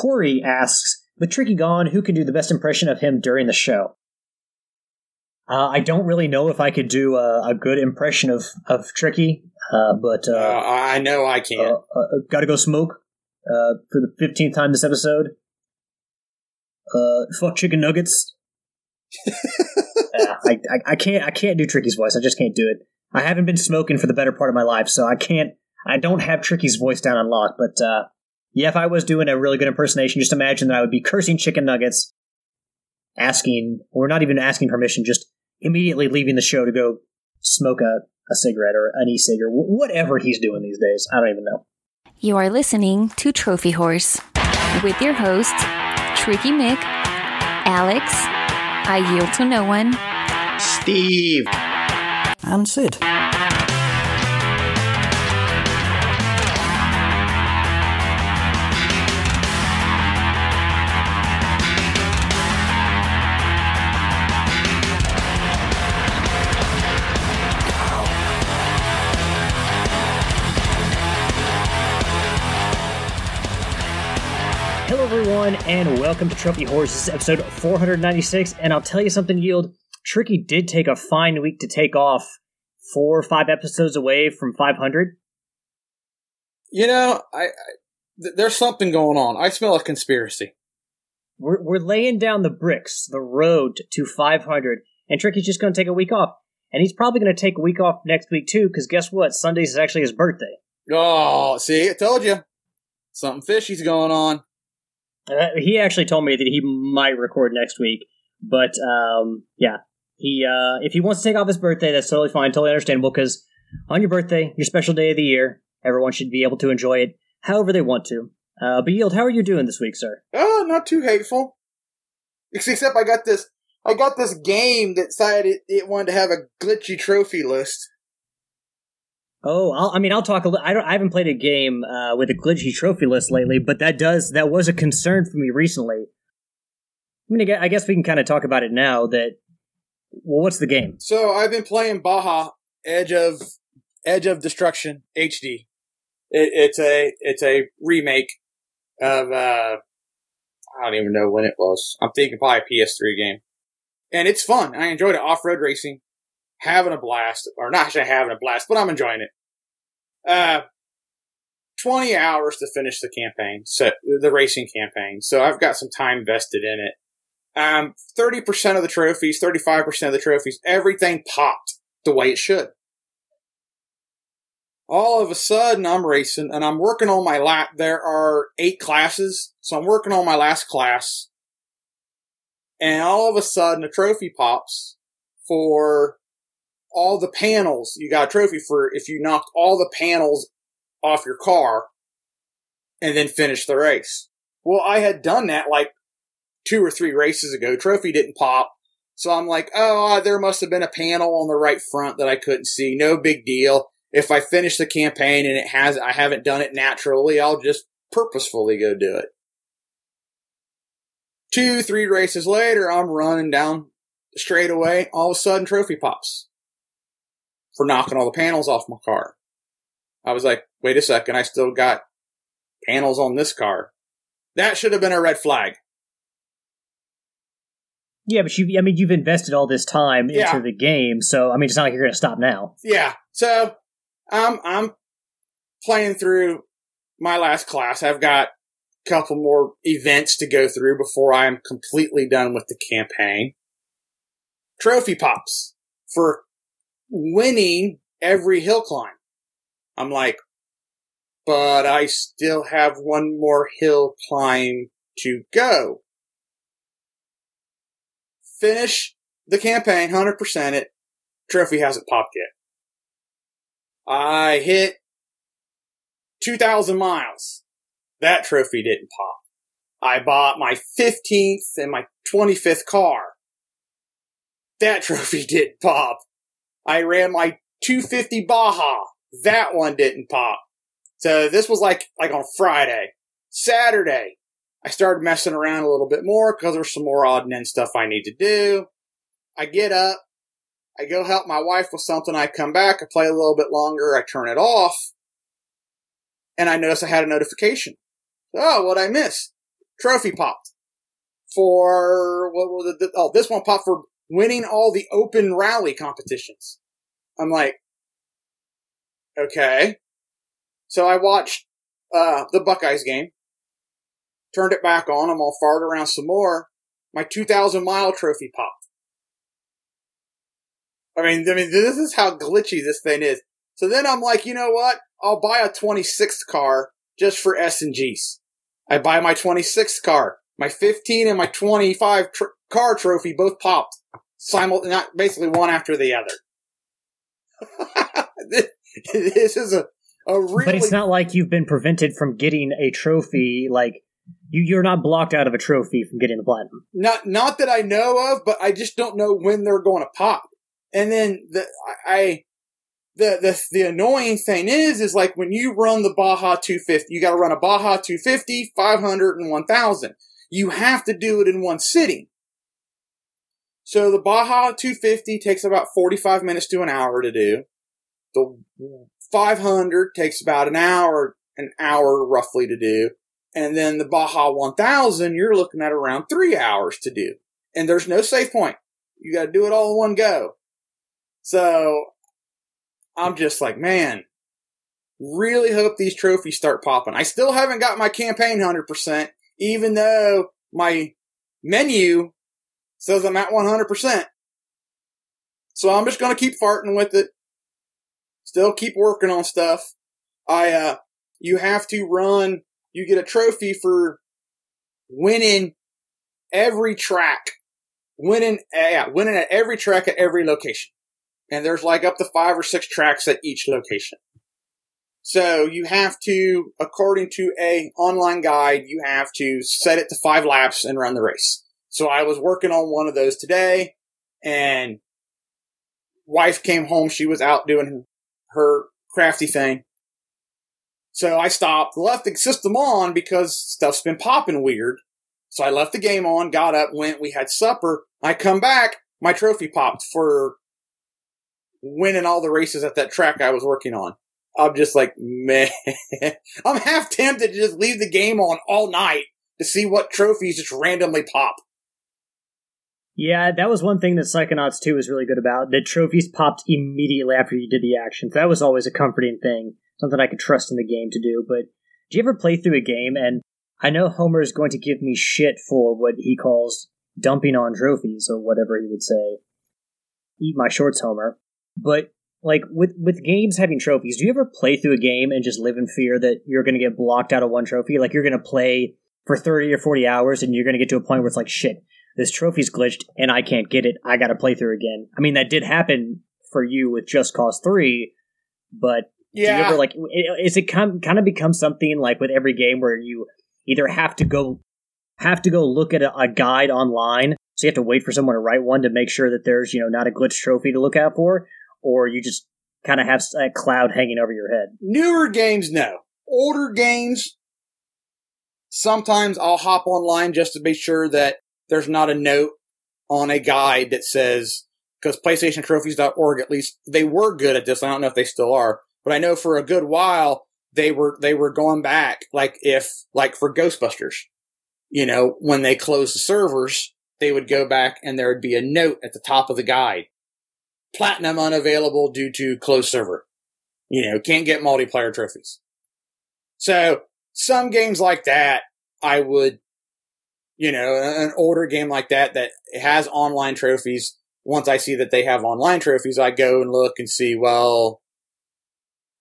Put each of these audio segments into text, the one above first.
Corey asks, with Tricky gone, who can do the best impression of him during the show? Uh, I don't really know if I could do a, a good impression of, of Tricky, uh, but uh, Uh, I know I can't. uh, uh, gotta go smoke uh, for the 15th time this episode. Uh, fuck chicken nuggets. I, I, I can't I can't do Tricky's voice. I just can't do it. I haven't been smoking for the better part of my life, so I can't. I don't have Tricky's voice down on lock. But uh, yeah, if I was doing a really good impersonation, just imagine that I would be cursing chicken nuggets, asking or not even asking permission, just immediately leaving the show to go smoke a, a cigarette or an e-cig or whatever he's doing these days. I don't even know. You are listening to Trophy Horse with your host, Tricky Mick, Alex, I Yield to No One, Steve. And Sid. Everyone, and welcome to Trophy Horse. This is episode 496, and I'll tell you something, Yield. Tricky did take a fine week to take off four or five episodes away from 500. You know, I, I th- there's something going on. I smell a conspiracy. We're, we're laying down the bricks, the road to 500, and Tricky's just going to take a week off. And he's probably going to take a week off next week, too, because guess what? Sundays is actually his birthday. Oh, see, I told you. Something fishy's going on. Uh, he actually told me that he might record next week, but um, yeah, he uh, if he wants to take off his birthday, that's totally fine, totally understandable. Because on your birthday, your special day of the year, everyone should be able to enjoy it however they want to. Uh, but yield, how are you doing this week, sir? Oh, not too hateful. Except I got this, I got this game that decided it, it wanted to have a glitchy trophy list. Oh, I'll, I mean, I'll talk a little. I don't. I haven't played a game uh, with a glitchy trophy list lately, but that does that was a concern for me recently. I mean, I guess we can kind of talk about it now. That well, what's the game? So I've been playing Baja Edge of Edge of Destruction HD. It, it's a it's a remake of uh I don't even know when it was. I'm thinking probably a PS3 game, and it's fun. I enjoyed it. Off road racing, having a blast, or not actually having a blast, but I'm enjoying it. Uh, twenty hours to finish the campaign, so the racing campaign. So I've got some time vested in it. Um, 30% of the trophies, 35% of the trophies, everything popped the way it should. All of a sudden, I'm racing and I'm working on my lap. There are eight classes, so I'm working on my last class. And all of a sudden, a trophy pops for all the panels. You got a trophy for if you knocked all the panels off your car and then finish the race. Well, I had done that like two or three races ago. Trophy didn't pop. So I'm like, oh, uh, there must have been a panel on the right front that I couldn't see. No big deal. If I finish the campaign and it has, I haven't done it naturally, I'll just purposefully go do it. Two, three races later, I'm running down straight away. All of a sudden, trophy pops for knocking all the panels off my car. I was like, wait a second, I still got panels on this car. That should have been a red flag. Yeah, but you. I mean, you've invested all this time Yeah. into the game, so I mean, it's not like you're going to stop now. Yeah. So I'm I'm playing through my last class. I've got a couple more events to go through before I'm completely done with the campaign. Trophy pops for winning every hill climb. I'm like, but I still have one more hill climb to go. Finish the campaign, 100% it. Trophy hasn't popped yet. I hit 2,000 miles. That trophy didn't pop. I bought my 15th and my 25th car. That trophy didn't pop. I ran my 250 Baja. That one didn't pop. So this was like, like on Friday. Saturday, I started messing around a little bit more because there's some more odd and end stuff I need to do. I get up. I go help my wife with something. I come back. I play a little bit longer. I turn it off. And I notice I had a notification. Oh, what I miss? trophy popped for what was it? Oh, this one popped for winning all the open rally competitions. I'm like, okay. So I watched uh, the Buckeyes game, turned it back on. I'm all fired around some more. My 2,000 mile trophy popped. I mean, I mean, this is how glitchy this thing is. So then I'm like, you know what? I'll buy a 26th car just for S and G's. I buy my 26th car. My 15 and my 25 tr- car trophy both popped. Simul- not basically one after the other. this is a, a really. But it's not like you've been prevented from getting a trophy. Like you, you're not blocked out of a trophy from getting the platinum. Not, not that I know of, but I just don't know when they're going to pop. And then the I, the the the annoying thing is, is like when you run the Baja 250, you got to run a Baja 250, 500, and 1000. You have to do it in one sitting. So the Baja 250 takes about 45 minutes to an hour to do. The 500 takes about an hour, an hour roughly to do. And then the Baja 1000, you're looking at around three hours to do. And there's no save point. You got to do it all in one go. So I'm just like, man, really hope these trophies start popping. I still haven't got my campaign 100%, even though my menu says I'm at 100%. So I'm just going to keep farting with it. Still keep working on stuff. I, uh, you have to run, you get a trophy for winning every track, winning, yeah, winning at every track at every location. And there's like up to five or six tracks at each location. So you have to, according to a online guide, you have to set it to five laps and run the race. So I was working on one of those today and wife came home. She was out doing her crafty thing. So I stopped, left the system on because stuff's been popping weird. So I left the game on, got up, went, we had supper. I come back, my trophy popped for winning all the races at that track I was working on. I'm just like, man, I'm half tempted to just leave the game on all night to see what trophies just randomly pop. Yeah, that was one thing that Psychonauts 2 was really good about. The trophies popped immediately after you did the actions. That was always a comforting thing, something I could trust in the game to do. But do you ever play through a game and I know Homer is going to give me shit for what he calls dumping on trophies or whatever he would say. Eat my shorts, Homer. But like with with games having trophies, do you ever play through a game and just live in fear that you're going to get blocked out of one trophy? Like you're going to play for 30 or 40 hours and you're going to get to a point where it's like shit, this trophy's glitched and I can't get it. I got to play through again. I mean, that did happen for you with Just Cause 3, but yeah. do you ever like is it kind kind of become something like with every game where you either have to go have to go look at a, a guide online so you have to wait for someone to write one to make sure that there's you know not a glitch trophy to look out for or you just kind of have a cloud hanging over your head? Newer games, no. Older games, sometimes I'll hop online just to be sure that there's not a note on a guide that says, because PlayStationTrophies.org, at least, they were good at this. I don't know if they still are, but I know for a good while, they were, they were going back, like if, like for Ghostbusters, you know, when they closed the servers, they would go back and there would be a note at the top of the guide platinum unavailable due to closed server. You know, can't get multiplayer trophies. So some games like that, I would, you know, an older game like that that has online trophies. Once I see that they have online trophies, I go and look and see, well,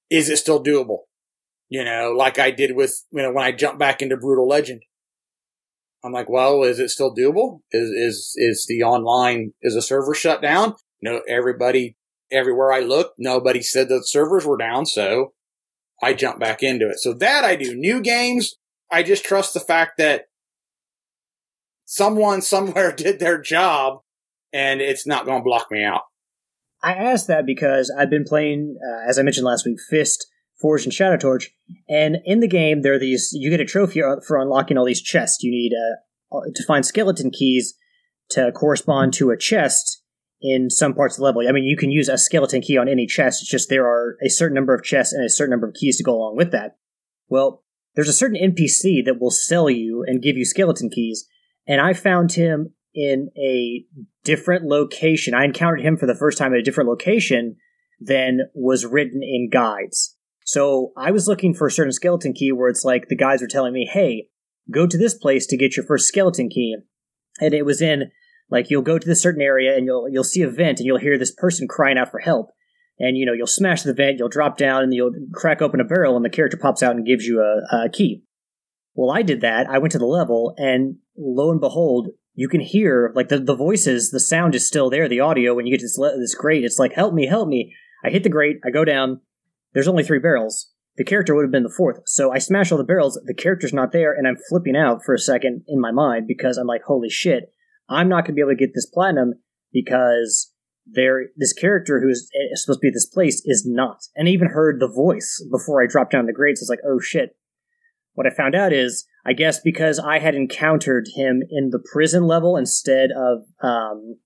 is it still doable? You know, like I did with, you know, when I jumped back into Brutal Legend. I'm like, well, is it still doable? Is, is, is the online, is the server shut down? No, everybody, everywhere I looked, nobody said the servers were down, so I jumped back into it. So that I do. New games, I just trust the fact that someone somewhere did their job and it's not going to block me out. I asked that because I've been playing, uh, as I mentioned last week, Fist Forged in Shadow Torch, and in the game there are these. You get a trophy for unlocking all these chests. You need uh, to find skeleton keys to correspond to a chest in some parts of the level. I mean, you can use a skeleton key on any chest. It's just there are a certain number of chests and a certain number of keys to go along with that. Well, there's a certain NPC that will sell you and give you skeleton keys, and I found him in a different location. I encountered him for the first time at a different location than was written in guides. So I was looking for a certain skeleton key where it's like the guys were telling me, hey, go to this place to get your first skeleton key. And it was in like you'll go to this certain area and you'll you'll see a vent and you'll hear this person crying out for help. And you know, you'll smash the vent, you'll drop down and you'll crack open a barrel and the character pops out and gives you a, a key. Well, I did that. I went to the level and lo and behold, you can hear like the, the voices, the sound is still there, the audio when you get to this, this grate, it's like, help me, help me. I hit the grate, I go down, there's only three barrels. The character would have been the fourth. So I smash all the barrels, the character's not there, and I'm flipping out for a second in my mind because I'm like, holy shit, I'm not going to be able to get this platinum because there this character who's eh, supposed to be at this place is not. And I even heard the voice before I dropped down the grades. It's like, oh shit. What I found out is, I guess because I had encountered him in the prison level instead of um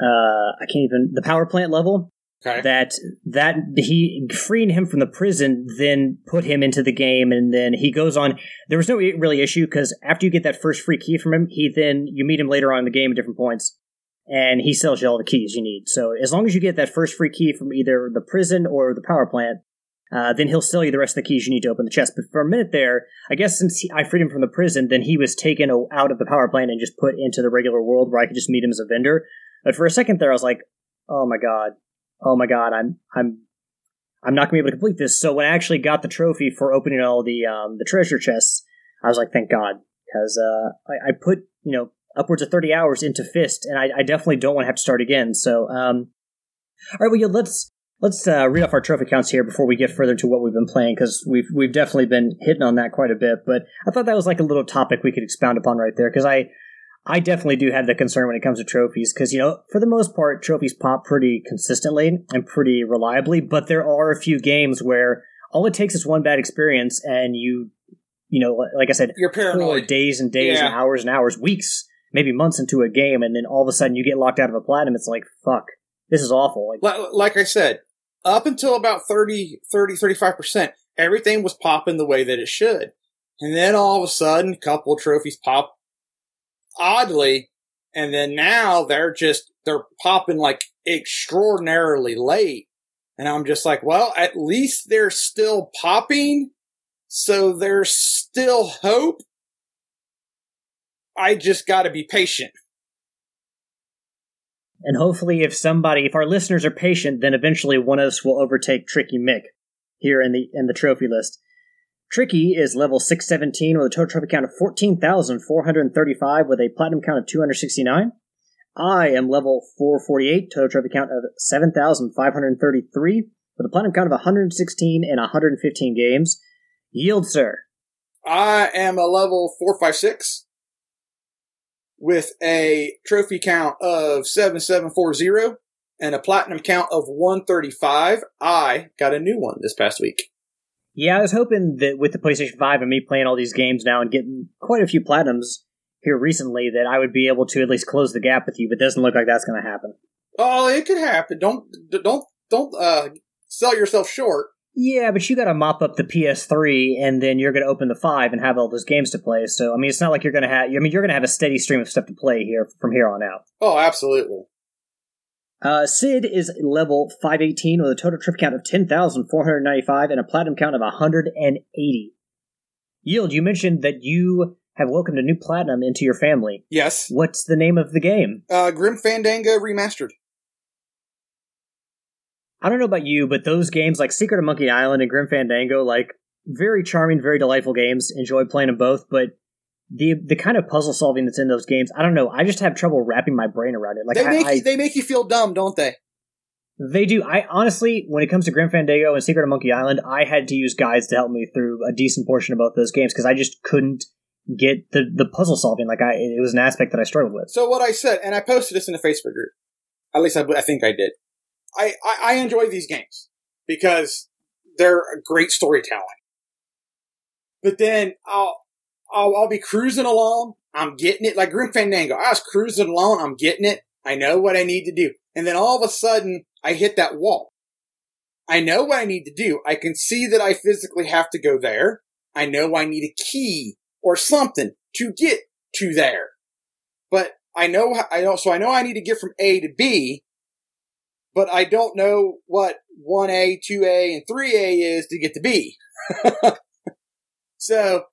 uh I can't even the power plant level. Okay. That that he freeing him from the prison then put him into the game, and then he goes on. There was no really issue because after you get that first free key from him, he then you meet him later on in the game at different points, and he sells you all the keys you need. So as long as you get that first free key from either the prison or the power plant, uh, then he'll sell you the rest of the keys you need to open the chest. But for a minute there, I guess since he, I freed him from the prison, then he was taken out of the power plant and just put into the regular world where I could just meet him as a vendor. But for a second there, I was like, oh my god, oh my god, I'm I'm I'm not gonna be able to complete this. So when I actually got the trophy for opening all the um, the treasure chests, I was like, thank God, because uh, I, I, put you know upwards of thirty hours into Fist, and I, I definitely don't want to have to start again. So, um, all right, well, yeah, let's let's uh, read off our trophy counts here before we get further to what we've been playing because we've we've definitely been hitting on that quite a bit. But I thought that was like a little topic we could expound upon right there because I I definitely do have the concern when it comes to trophies because, you know, for the most part, trophies pop pretty consistently and pretty reliably, but there are a few games where all it takes is one bad experience and you, you know, like I said, you're paranoid. days and days Yeah. and hours and hours, weeks, maybe months into a game, and then all of a sudden you get locked out of a platinum. It's like, fuck, this is awful. Like, Li- Like I said, up until about 30, 30, 35%, everything was popping the way that it should. And then all of a sudden, a couple of trophies pop oddly. And then now they're just, they're popping like extraordinarily late. And I'm just like, well, at least they're still popping. So there's still hope. I just gotta be patient. And hopefully, if somebody, if our listeners are patient, then eventually one of us will overtake Tricky Mick here in the in the trophy list. Tricky is level 617 with a total trophy count of 14,435 with a platinum count of 269. I am level 448, total trophy count of 7,533 with a platinum count of 116 and 115 games. Yield, sir. I am a level 456 with a trophy count of 7740 and a platinum count of 135. I got a new one this past week. Yeah, I was hoping that with the PlayStation 5 and me playing all these games now and getting quite a few platinums here recently, that I would be able to at least close the gap with you, but it doesn't look like that's going to happen. Oh, it could happen. Don't, don't, don't, uh, sell yourself short. Yeah, but you got to mop up the PS3, and then you're going to open the 5 and have all those games to play. So, I mean, it's not like you're going to have, I mean, you're going to have a steady stream of stuff to play here from here on out. Oh, absolutely. Uh, Sid is level 518 with a total trip count of 10,495 and a platinum count of 180. Yield, you mentioned that you have welcomed a new platinum into your family. Yes. What's the name of the game? Uh, Grim Fandango remastered. I don't know about you, but those games like Secret of Monkey Island and Grim Fandango, like very charming, very delightful games. Enjoy playing them both, but the the kind of puzzle solving that's in those games, I don't know. I just have trouble wrapping my brain around it. Like they I, make I- you, they make you feel dumb, don't they? They do. I honestly, when it comes to Grim Fandango and Secret of Monkey Island, I had to use guides to help me through a decent portion of both those games because I just couldn't get the the puzzle solving. Like I, it was an aspect that I struggled with. So what I said, and I posted this in the Facebook group. At least I, I think I did. I, I, I enjoy these games because they're a great storytelling. But then I'll, I'll, I'll be cruising along. I'm getting it like Grim Fandango. I was cruising along. I'm getting it. I know what I need to do. And then all of a sudden I hit that wall. I know what I need to do. I can see that I physically have to go there. I know I need a key or something to get to there. But I know, I know, so I know I need to get from A to B, but I don't know what 1A, 2A, and 3A is to get to B. so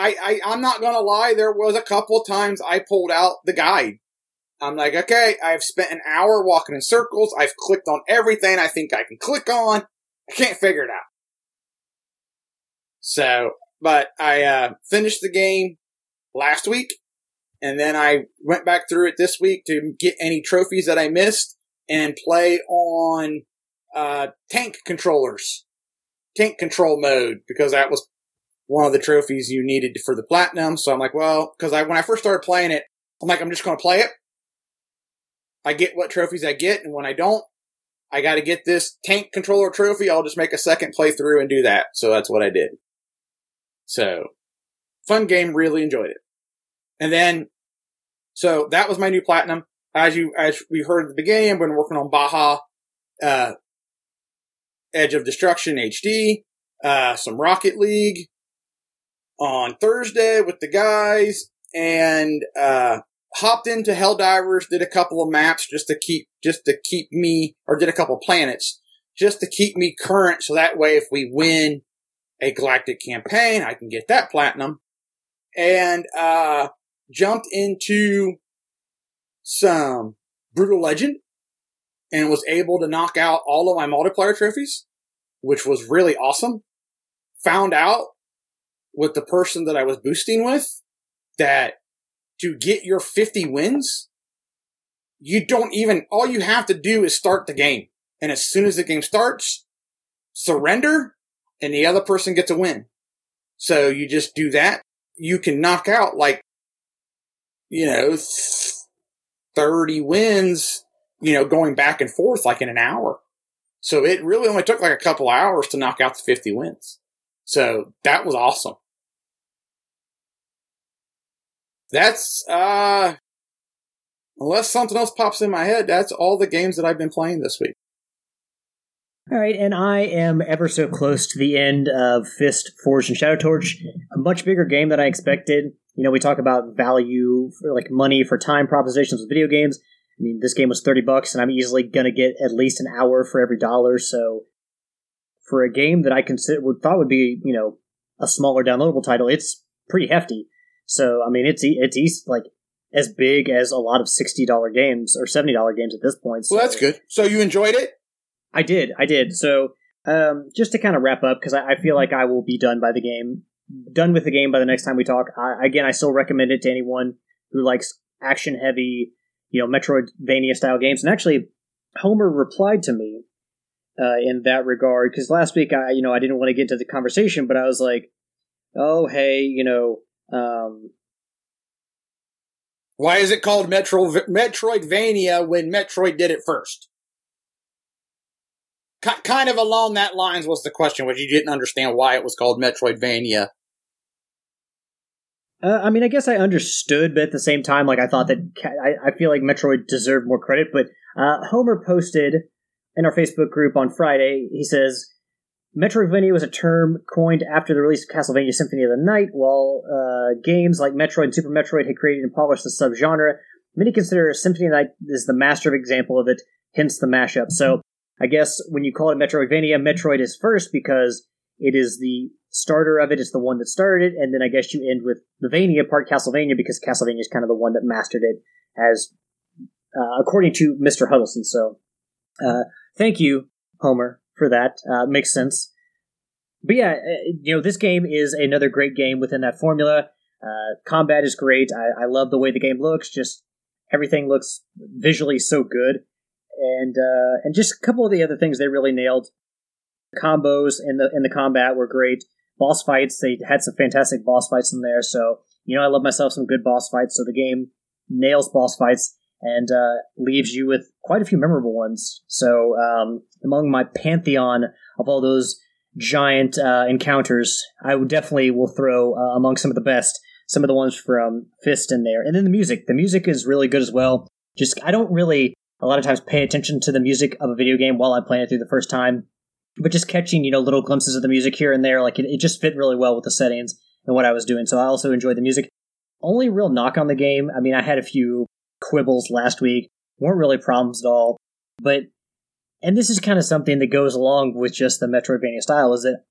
I, I, I'm not gonna lie, there was a couple times I pulled out the guide. I'm like, okay, I've spent an hour walking in circles. I've clicked on everything I think I can click on. I can't figure it out. So, but I, uh, finished the game last week and then I went back through it this week to get any trophies that I missed and play on, uh, tank controllers, tank control mode because that was one of the trophies you needed for the platinum. So I'm like, well, cause I, when I first started playing it, I'm like, I'm just going to play it. I get what trophies I get. And when I don't, I got to get this tank controller trophy. I'll just make a second playthrough and do that. So that's what I did. So fun game. Really enjoyed it. And then, so that was my new platinum. As you, as we heard at the beginning, I've been working on Baja, uh, Edge of Destruction HD, uh, some Rocket League, on Thursday with the guys and uh, hopped into Helldivers, did a couple of maps just to keep just to keep me or did a couple of planets just to keep me current so that way if we win a galactic campaign, I can get that platinum. And uh jumped into some Brutal Legend and was able to knock out all of my multiplayer trophies, which was really awesome. Found out with the person that I was boosting with that to get your 50 wins, you don't even, all you have to do is start the game. And as soon as the game starts, surrender and the other person gets a win. So you just do that. You can knock out like, you know, 30 wins, you know, going back and forth like in an hour. So it really only took like a couple hours to knock out the 50 wins. So that was awesome. That's, uh, unless something else pops in my head, that's all the games that I've been playing this week. All right, and I am ever so close to the end of Fist Forged in Shadow Torch. A much bigger game than I expected. You know, we talk about value, for, like money for time propositions with video games. I mean, this game was 30 bucks, and I'm easily to get at least an hour for every dollar. So, for a game that I consider would thought would be, you know, a smaller downloadable title, it's pretty hefty. So I mean, it's it's like as big as a lot of sixty dollar games or seventy dollar games at this point. So. Well, that's good. So you enjoyed it? I did. I did. So um, just to kind of wrap up, because I, I, feel like I will be done by the game, done with the game by the next time we talk. I, again, I still recommend it to anyone who likes action heavy, you know, Metroidvania style games. And actually, Homer replied to me uh, in that regard because last week I, you know, I didn't want to get into the conversation, but I was like, oh, hey, you know, um, Why is it called Metro Metroidvania when Metroid did it first? K- kind of along that lines was the question, which you didn't understand why it was called Metroidvania. Uh, I mean, I guess I understood, but at the same time, like I thought that I, I feel like Metroid deserved more credit. But uh, Homer posted in our Facebook group on Friday. He says Metroidvania was a term coined after the release of Castlevania Symphony of the Night, while uh, games like Metroid and Super Metroid had created and polished the subgenre. Many consider Symphony of the Night is the master example of it, hence the mashup. So I guess when you call it Metroidvania, Metroid is first because it is the starter of it, it's the one that started it, and then I guess you end with the Vania part Castlevania because Castlevania is kind of the one that mastered it as uh, according to Mr. Huddleston. So uh, thank you, Homer, for that. Uh, makes sense. But yeah, uh, you know, this game is another great game within that formula. Uh, combat is great. I, I love the way the game looks. Just everything looks visually so good, and uh, and just a couple of the other things they really nailed. Combos in the in the combat were great. Boss fights, they had some fantastic boss fights in there. So you know, I love myself some good boss fights. So the game nails boss fights and uh, leaves you with quite a few memorable ones. So, um, among my pantheon of all those giant uh, encounters, I would definitely will throw uh, among some of the best some of the ones from Fist in there, and then the music. The music is really good as well. Just I don't really a lot of times pay attention to the music of a video game while I'm playing it through the first time. but just catching you know little glimpses of the music here and there, like it, it just fit really well with the settings and what I was doing. So I also enjoyed the music. Only real knock on the game. I mean, I had a few quibbles last week, weren't really problems at all, but and this is kind of something that goes along with just the Metroidvania style is that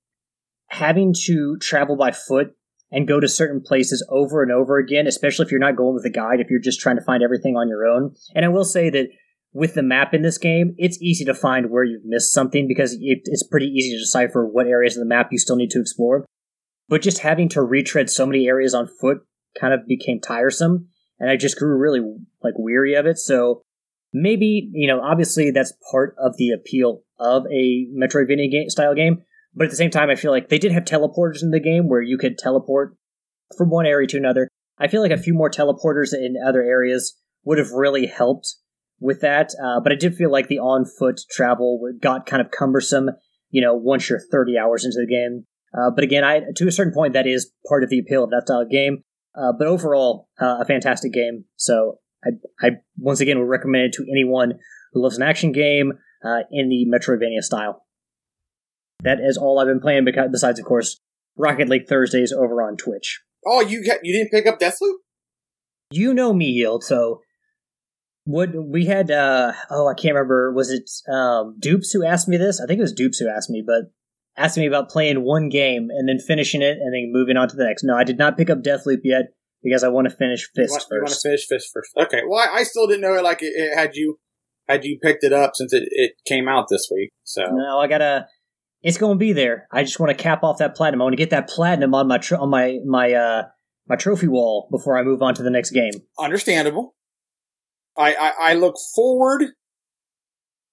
having to travel by foot and go to certain places over and over again, especially if you're not going with a guide, if you're just trying to find everything on your own. And I will say that with the map in this game, it's easy to find where you've missed something because it, it's pretty easy to decipher what areas of the map you still need to explore. But just having to retread so many areas on foot kind of became tiresome, and I just grew really like weary of it. So maybe you know, obviously that's part of the appeal of a Metroidvania game, style game. But at the same time, I feel like they did have teleporters in the game where you could teleport from one area to another. I feel like a few more teleporters in other areas would have really helped with that. Uh, but I did feel like the on foot travel got kind of cumbersome, you know, once you're 30 hours into the game. Uh, but again, I to a certain point, that is part of the appeal of that style of game. Uh, but overall, uh, a fantastic game. So I, I once again would recommend it to anyone who loves an action game uh, in the Metroidvania style. That is all I've been playing. Because besides, of course, Rocket League Thursdays over on Twitch. Oh, you got, you didn't pick up Deathloop? You know me, Yield. So what we had? uh Oh, I can't remember. Was it um Dupes who asked me this? I think it was Dupes who asked me, but asked me about playing one game and then finishing it and then moving on to the next. No, I did not pick up Deathloop yet because I want to finish Fist you want, first. You want to finish Fist first? Okay. Well, I, I still didn't know it. Like it, it, had you had you picked it up since it, it came out this week. So no, I gotta. It's going to be there. I just want to cap off that platinum. I want to get that platinum on my tr- on my my uh my trophy wall before I move on to the next game. Understandable. I, I, I look forward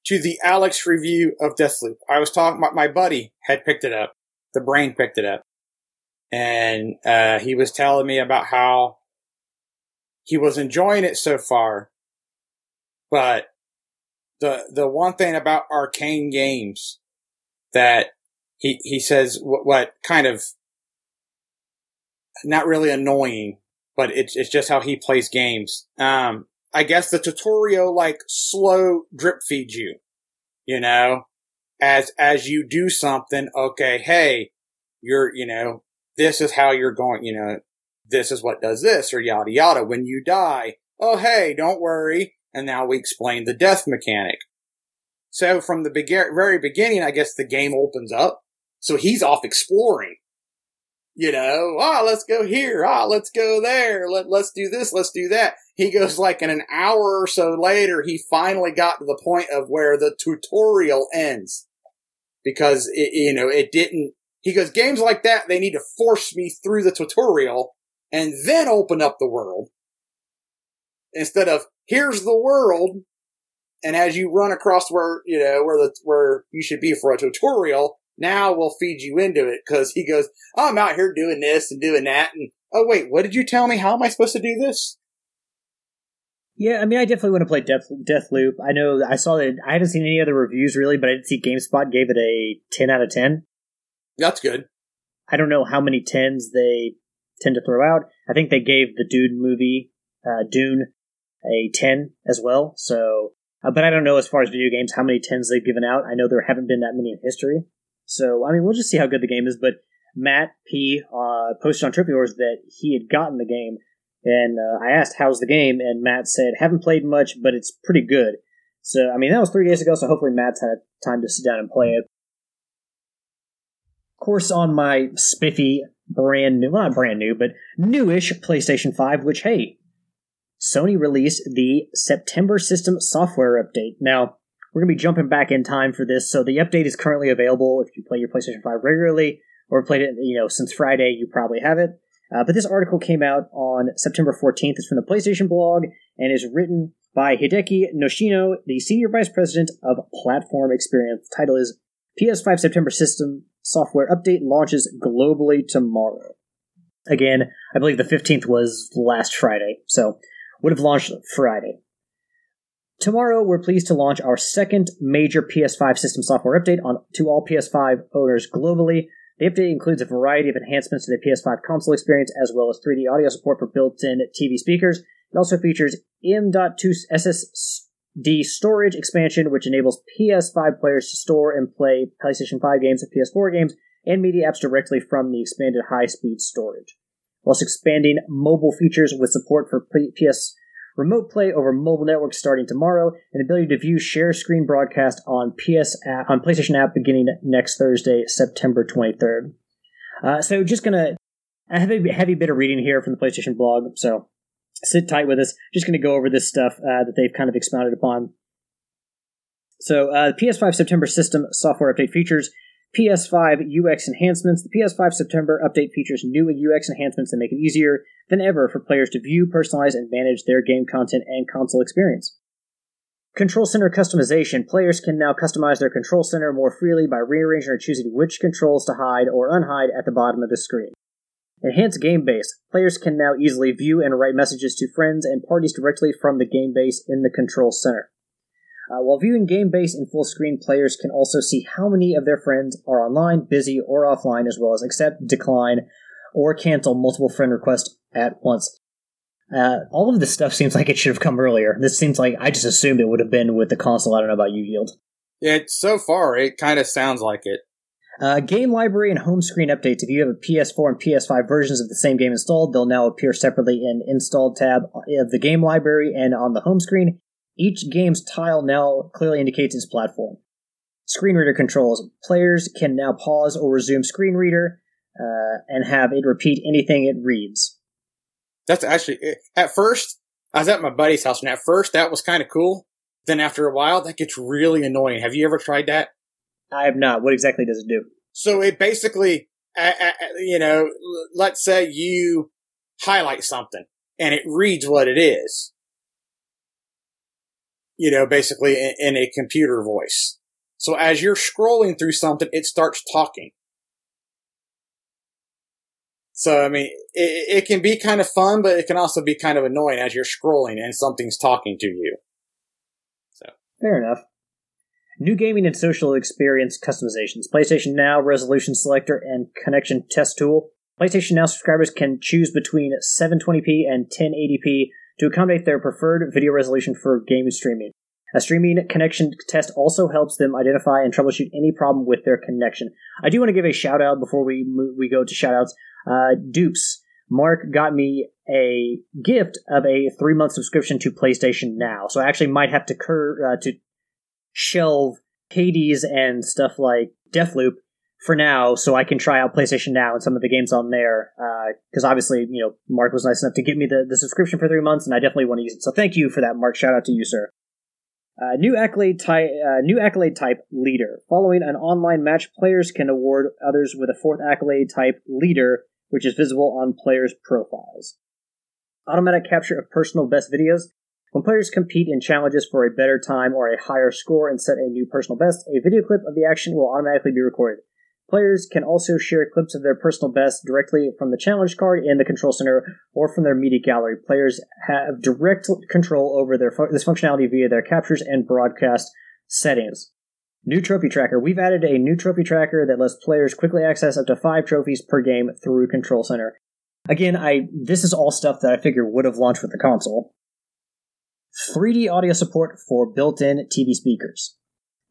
to the Alex review of Deathloop. I was talking, my, my buddy had picked it up. The brain picked it up. And, uh, he was telling me about how he was enjoying it so far. But the, the one thing about Arkane games that he, he says what, what kind of not really annoying, but it's, it's just how he plays games. Um, I guess the tutorial like slow drip feeds you, you know, as, as you do something. Okay. Hey, you're, you know, this is how you're going, you know, this is what does this or yada yada. When you die, oh, hey, don't worry. And now we explain the death mechanic. So from the very beginning, I guess the game opens up. So he's off exploring you know, ah, oh, let's go here. Ah, oh, let's go there. Let, let's do this. Let's do that. He goes like in an hour or so later, he finally got to the point of where the tutorial ends because it, you know, it didn't, he goes, games like that, they need to force me through the tutorial and then open up the world instead of here's the world. And as you run across where, you know, where the, where you should be for a tutorial, now we'll feed you into it because he goes, I'm out here doing this and doing that. And oh, wait, what did you tell me? How am I supposed to do this? Yeah, I mean, I definitely want to play Death, Deathloop. I know I saw that I haven't seen any other reviews really, but I did see GameSpot gave it a 10 out of 10. That's good. I don't know how many 10s they tend to throw out. I think they gave the Dune movie, uh, Dune, a 10 as well. So, uh, but I don't know as far as video games how many 10s they've given out. I know there haven't been that many in history. So, I mean, we'll just see how good the game is. But Matt P uh, posted on Wars that he had gotten the game, and uh, I asked, "How's the game?" And Matt said, "Haven't played much, but it's pretty good." So, I mean, that was three days ago. So hopefully, Matt's had time to sit down and play it. Of course, on my spiffy, brand new, not brand new, but newish PlayStation 5, which, hey, Sony released the September system software update. Now, we're going to be jumping back in time for this. So the update is currently available if you play your PlayStation 5 regularly or played it, you know, since Friday, you probably have it. Uh, but this article came out on September 14th. It's from the PlayStation blog and is written by Hideki Nishino, the Senior Vice President of Platform Experience. The title is PS5 September System Software Update launches globally tomorrow. Again, I believe the 15th was last Friday, so would have launched Friday. Tomorrow, we're pleased to launch our second major PS5 system software update on, to all PS5 owners globally. The update includes a variety of enhancements to the PS5 console experience, as well as 3D audio support for built-in TV speakers. It also features M.2 SS the storage expansion, which enables PS5 players to store and play PlayStation 5 games and PS4 games and media apps directly from the expanded high speed storage, whilst expanding mobile features with support for PS remote play over mobile networks starting tomorrow, and ability to view share screen broadcast on PS app, on PlayStation app beginning next Thursday, September 23rd. Uh, so just gonna I have a heavy bit of reading here from the PlayStation blog, so sit tight with us. Just going to go over this stuff uh, that they've kind of expounded upon. So, uh, PS5 September system software update features PS5 UX enhancements. The PS5 September update features new UX enhancements that make it easier than ever for players to view, personalize, and manage their game content and console experience. Control Center customization. Players can now customize their control center more freely by rearranging or choosing which controls to hide or unhide at the bottom of the screen. Enhanced game base. Players can now easily view and write messages to friends and parties directly from the game base in the control center. Uh, while viewing game base in full screen, players can also see how many of their friends are online, busy, or offline, as well as accept, decline, or cancel multiple friend requests at once. Uh, all of this stuff seems like it should have come earlier. This seems like I just assumed it would have been with the console. I don't know about you, Yield. Yeah, so far it kind of sounds like it. Uh, game library and home screen updates. If you have a PS4 and PS5 versions of the same game installed, they'll now appear separately in Installed tab of the game library and on the home screen. Each game's tile now clearly indicates its platform. Screen reader controls. Players can now pause or resume screen reader uh, and have it repeat anything it reads. That's actually, at first, I was at my buddy's house, and at first that was kind of cool. Then after a while, that gets really annoying. Have you ever tried that? I have not. What exactly does it do? So it basically, uh, uh, you know, let's say you highlight something and it reads what it is. You know, basically in, in a computer voice. So as you're scrolling through something, it starts talking. So, I mean, it, it, can be kind of fun, but it can also be kind of annoying as you're scrolling and something's talking to you. So. Fair enough. New gaming and social experience customizations. PlayStation Now resolution selector and connection test tool. PlayStation Now subscribers can choose between 720p and 1080p to accommodate their preferred video resolution for game streaming. A streaming connection test also helps them identify and troubleshoot any problem with their connection. I do want to give a shout out before we move, we go to shout outs. Uh, Dupes. Mark got me a gift of a three month subscription to PlayStation Now, so I actually might have to cur- uh, to shelve Hades and stuff like Deathloop for now, so I can try out PlayStation Now and some of the games on there. Uh because uh, obviously, you know, Mark was nice enough to give me the, the subscription for three months, and I definitely want to use it. So thank you for that, Mark. Shout out to you, sir. Uh, new accolade type, uh, new accolade type leader. Following an online match, players can award others with a fourth accolade type leader, which is visible on players' profiles. Automatic capture of personal best videos. When players compete in challenges for a better time or a higher score and set a new personal best, a video clip of the action will automatically be recorded. Players can also share clips of their personal best directly from the challenge card in the control center or from their media gallery. Players have direct control over their fu- this functionality via their captures and broadcast settings. New trophy tracker. We've added a new trophy tracker that lets players quickly access up to five trophies per game through Control Center. Again, I this is all stuff that I figure would have launched with the console. 3D audio support for built-in TV speakers.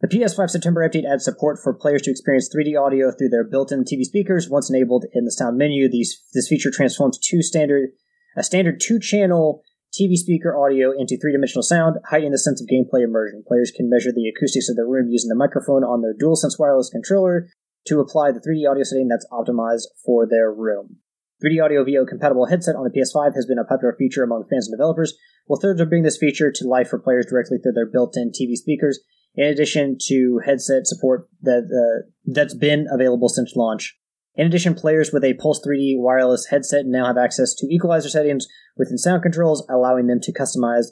The PS5 September update adds support for players to experience 3D audio through their built-in TV speakers. Once enabled in the sound menu, these, this feature transforms two standard a standard two-channel TV speaker audio into three-dimensional sound, heightening the sense of gameplay immersion. Players can measure the acoustics of their room using the microphone on their DualSense wireless controller to apply the 3D audio setting that's optimized for their room. 3D Audio VO compatible headset on the PS5 has been a popular feature among fans and developers, while thirds are bringing this feature to life for players directly through their built-in TV speakers, in addition to headset support that uh, that's been available since launch. In addition, players with a Pulse 3D wireless headset now have access to equalizer settings within sound controls, allowing them to customize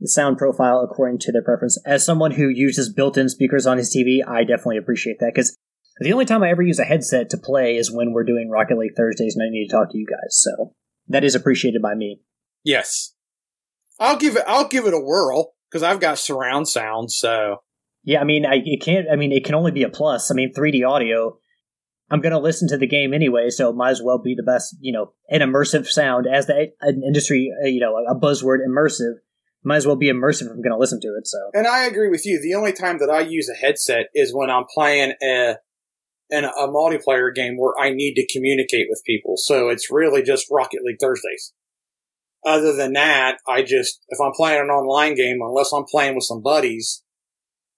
the sound profile according to their preference. As someone who uses built-in speakers on his TV, I definitely appreciate that because the only time I ever use a headset to play is when we're doing Rocket League Thursdays and I need to talk to you guys. So that is appreciated by me. Yes, I'll give it. I'll give it a whirl because I've got surround sound. So yeah, I mean, I it can't. I mean, it can only be a plus. I mean, 3D audio. I'm going to listen to the game anyway, so it might as well be the best. You know, an immersive sound as the an industry. Uh, you know, a buzzword immersive. might as well be immersive if I'm going to listen to it. So, And I agree with you. The only time that I use a headset is when I'm playing a in a multiplayer game where I need to communicate with people. So it's really just Rocket League Thursdays. Other than that, I just if I'm playing an online game, unless I'm playing with some buddies,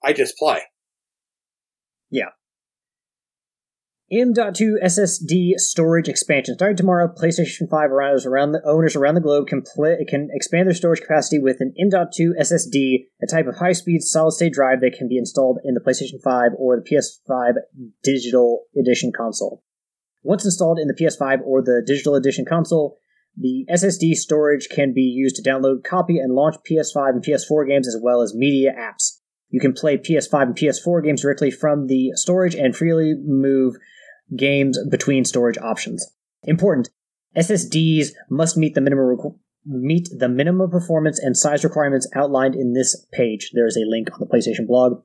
I just play. M.2 SSD storage expansion. Starting tomorrow, PlayStation 5 owners around the owners around the globe can play, can expand their storage capacity with an M.2 SSD, a type of high-speed solid-state drive that can be installed in the PlayStation 5 or the PS5 Digital Edition console. Once installed in the PS5 or the Digital Edition console, the SSD storage can be used to download, copy, and launch PS5 and PS4 games as well as media apps. You can play PS5 and PS4 games directly from the storage and freely move games between storage options. Important: SSDs must meet the minimum requ- meet the minimum performance and size requirements outlined in this page. There is a link on the PlayStation blog.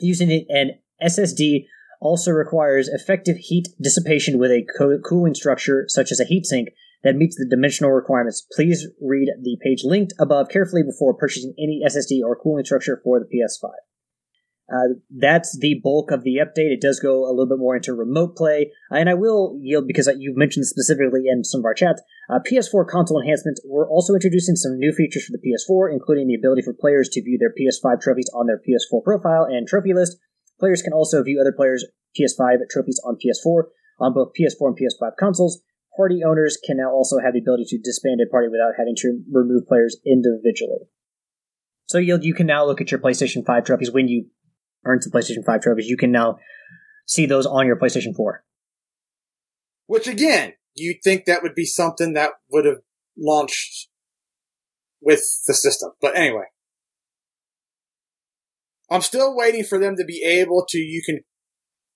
Using an SSD also requires effective heat dissipation with a co- cooling structure such as a heatsink that meets the dimensional requirements. Please read the page linked above carefully before purchasing any SSD or cooling structure for the PS5. Uh, that's the bulk of the update. It does go a little bit more into remote play, and I will yield because you've mentioned specifically in some of our chats. Uh, PS4 console enhancements. We're also introducing some new features for the PS4, including the ability for players to view their PS5 trophies on their PS4 profile and trophy list. Players can also view other players' PS5 trophies on PS4 on both PS4 and PS5 consoles. Party owners can now also have the ability to disband a party without having to remove players individually. So Yield, you can now look at your PlayStation 5 trophies when you earn some PlayStation 5 trophies. You can now see those on your PlayStation 4. Which again, you'd think that would be something that would have launched with the system. But anyway. I'm still waiting for them to be able to, you can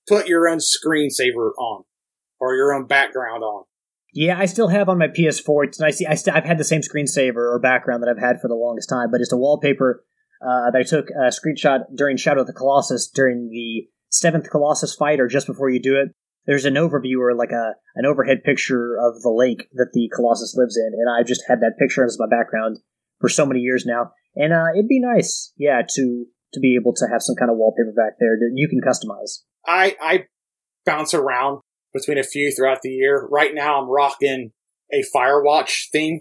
put your own screensaver on. Or your own background on. Yeah, I still have on my PS4. It's nice. I st- I've had the same screensaver or background that I've had for the longest time, but it's a wallpaper uh, that I took a screenshot during Shadow of the Colossus during the seventh Colossus fight, or just before you do it. There's an overview or like a an overhead picture of the lake that the Colossus lives in, and I've just had that picture as my background for so many years now. And uh, it'd be nice, yeah, to to be able to have some kind of wallpaper back there that you can customize. I, I bounce around between a few throughout the year. Right now I'm rocking a Firewatch theme.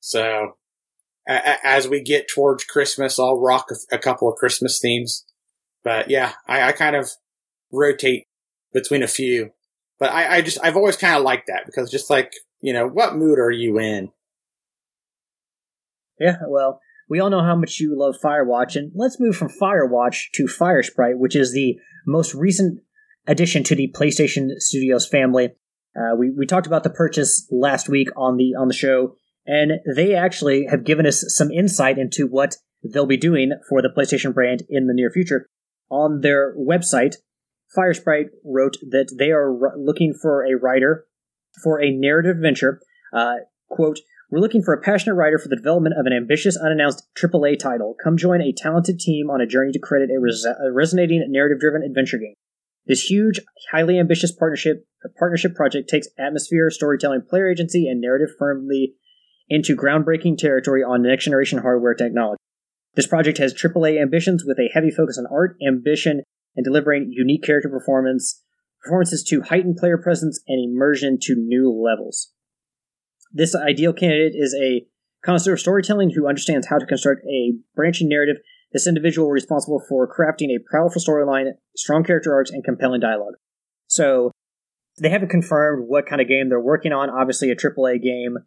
So as we get towards Christmas, I'll rock a, couple of Christmas themes. But yeah, I, I, kind of rotate between a few. But I, I just, I've always kind of liked that because just like, you know, what mood are you in? Yeah, well, we all know how much you love Firewatch, and let's move from Firewatch to Firesprite, which is the most recent addition to the PlayStation Studios family. Uh, we, we talked about the purchase last week on the on the show, and they actually have given us some insight into what they'll be doing for the PlayStation brand in the near future. On their website, Firesprite wrote that they are r- looking for a writer for a narrative adventure. Uh, quote, we're looking for a passionate writer for the development of an ambitious, unannounced AAA title. Come join a talented team on a journey to create a, res- a resonating, narrative-driven adventure game. This huge, highly ambitious partnership partnership project takes atmosphere, storytelling, player agency, and narrative firmly into groundbreaking territory on next generation hardware technology. This project has AAA ambitions with a heavy focus on art, ambition, and delivering unique character performance performances to heighten player presence and immersion to new levels. This ideal candidate is a connoisseur of storytelling who understands how to construct a branching narrative. This individual responsible for crafting a powerful storyline, strong character arcs, and compelling dialogue. So, they haven't confirmed what kind of game they're working on. Obviously, a AAA game,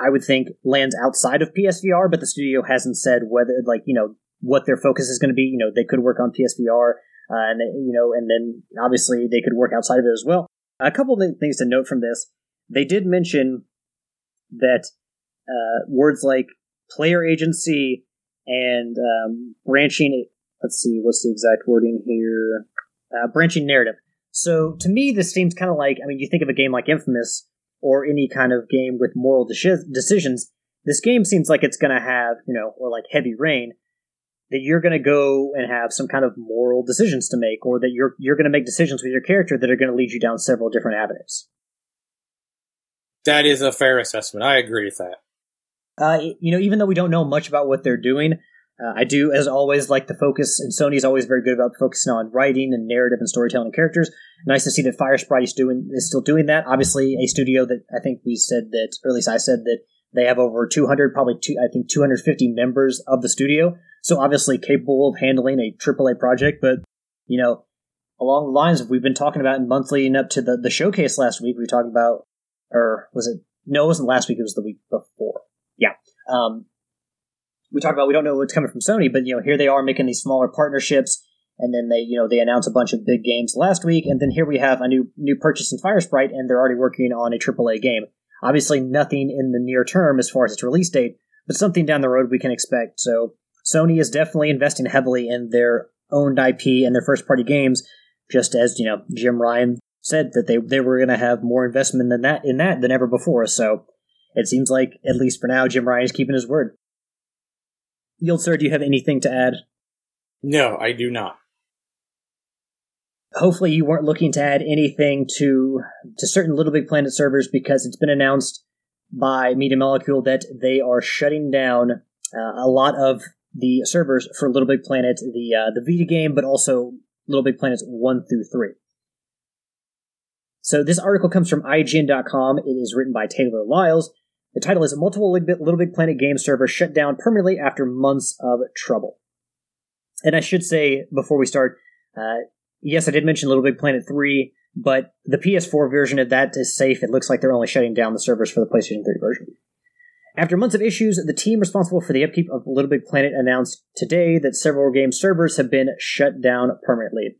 I would think, lands outside of PSVR, but the studio hasn't said whether, like, you know, what their focus is going to be. You know, they could work on PSVR, uh, and, you know, and then obviously they could work outside of it as well. A couple of things to note from this. They did mention that uh, words like player agency and um, branching. Let's see, what's the exact wording here? Uh, branching narrative. So to me, this seems kind of like I mean, you think of a game like Infamous or any kind of game with moral de- decisions. This game seems like it's going to have, you know, or like Heavy Rain, that you're going to go and have some kind of moral decisions to make, or that you're you're going to make decisions with your character that are going to lead you down several different avenues. That is a fair assessment. I agree with that. Uh, you know, even though we don't know much about what they're doing, uh, I do, as always, like the focus, and Sony's always very good about focusing on writing and narrative and storytelling and characters. Nice to see that Firesprite is doing is still doing that. Obviously, a studio that I think we said that, or at least I said that they have over 200, probably two, I think 250 members of the studio. So obviously capable of handling a AAA project. But you know, along the lines of we've been talking about in monthly and up to the the showcase last week, we talked about, or was it? No, it wasn't last week. It was the week before. Yeah. Um, we talked about we don't know what's coming from Sony, but you know here they are making these smaller partnerships, and then they you know they announce a bunch of big games last week, and then here we have a new new purchase in Firesprite, and they're already working on a AAA game. Obviously, nothing in the near term as far as its release date, but something down the road we can expect. So Sony is definitely investing heavily in their owned IP and their first party games, just as you know Jim Ryan said that they they were going to have more investment than that in that than ever before. So it seems like at least for now Jim Ryan is keeping his word. Yield, sir, do you have anything to add? No, I do not. Hopefully, you weren't looking to add anything to to certain Little Big Planet servers because it's been announced by Media Molecule that they are shutting down uh, a lot of the servers for Little Big Planet, the uh, the Vita game, but also Little Big Planets one through three. So this article comes from IGN.com. It is written by Taylor Lyles. The title is Multiple Little Big Planet game servers shut down permanently after months of trouble. And I should say before we start, uh, yes, I did mention Little Big Planet 3, but the PS4 version of that is safe. It looks like they're only shutting down the servers for the PlayStation 3 version. After months of issues, the team responsible for the upkeep of Little Big Planet announced today that several game servers have been shut down permanently.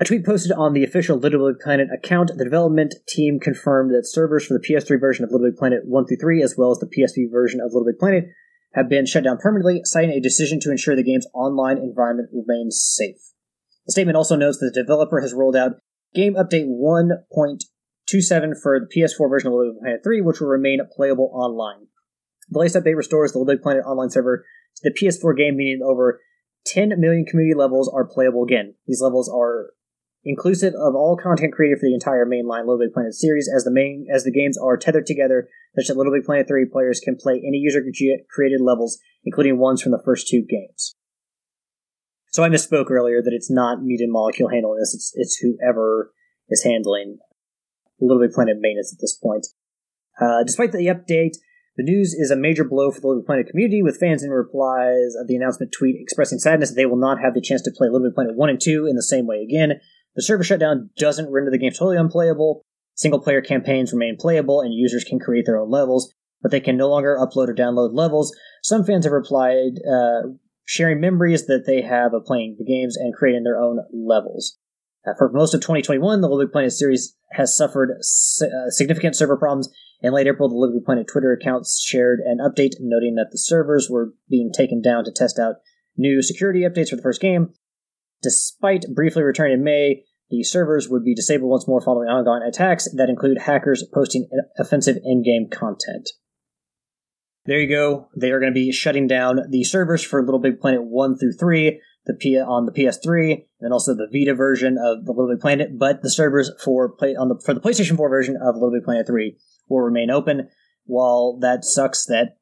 A tweet posted on the official Little Big Planet account, the development team confirmed that servers for the PS3 version of Little Big Planet 1 through 3, as well as the PSP version of Little Big Planet, have been shut down permanently, citing a decision to ensure the game's online environment remains safe. The statement also notes that the developer has rolled out Game Update 1.27 for the PS4 version of Little Big Planet 3, which will remain playable online. The latest update restores the Little Big Planet online server to the PS4 game, meaning over 10 million community levels are playable again. These levels are inclusive of all content created for the entire mainline Little Big Planet series, as the main as the games are tethered together, such that Little Big Planet 3 players can play any user created levels, including ones from the first two games. So I misspoke earlier that it's not Media Molecule handling this; it's it's whoever is handling Little Big Planet maintenance at this point. Uh, despite the update, the news is a major blow for the Little Big Planet community, with fans in replies of the announcement tweet expressing sadness that they will not have the chance to play Little Big Planet 1 and 2 in the same way again. The server shutdown doesn't render the game totally unplayable. Single player campaigns remain playable, and users can create their own levels, but they can no longer upload or download levels. Some fans have replied, uh, sharing memories that they have of playing the games and creating their own levels. Uh, for most of 2021, the Little Planet series has suffered uh, significant server problems. In late April, the Little Planet Twitter accounts shared an update noting that the servers were being taken down to test out new security updates for the first game. Despite briefly returning in May, the servers would be disabled once more following ongoing attacks that include hackers posting offensive in-game content. There you go. They are going to be shutting down the servers for Little Big Planet 1 through 3 the P- on the PS3 and also the Vita version of the Little Big Planet, but the servers for play on the for the PlayStation 4 version of Little Big Planet 3 will remain open. While that sucks that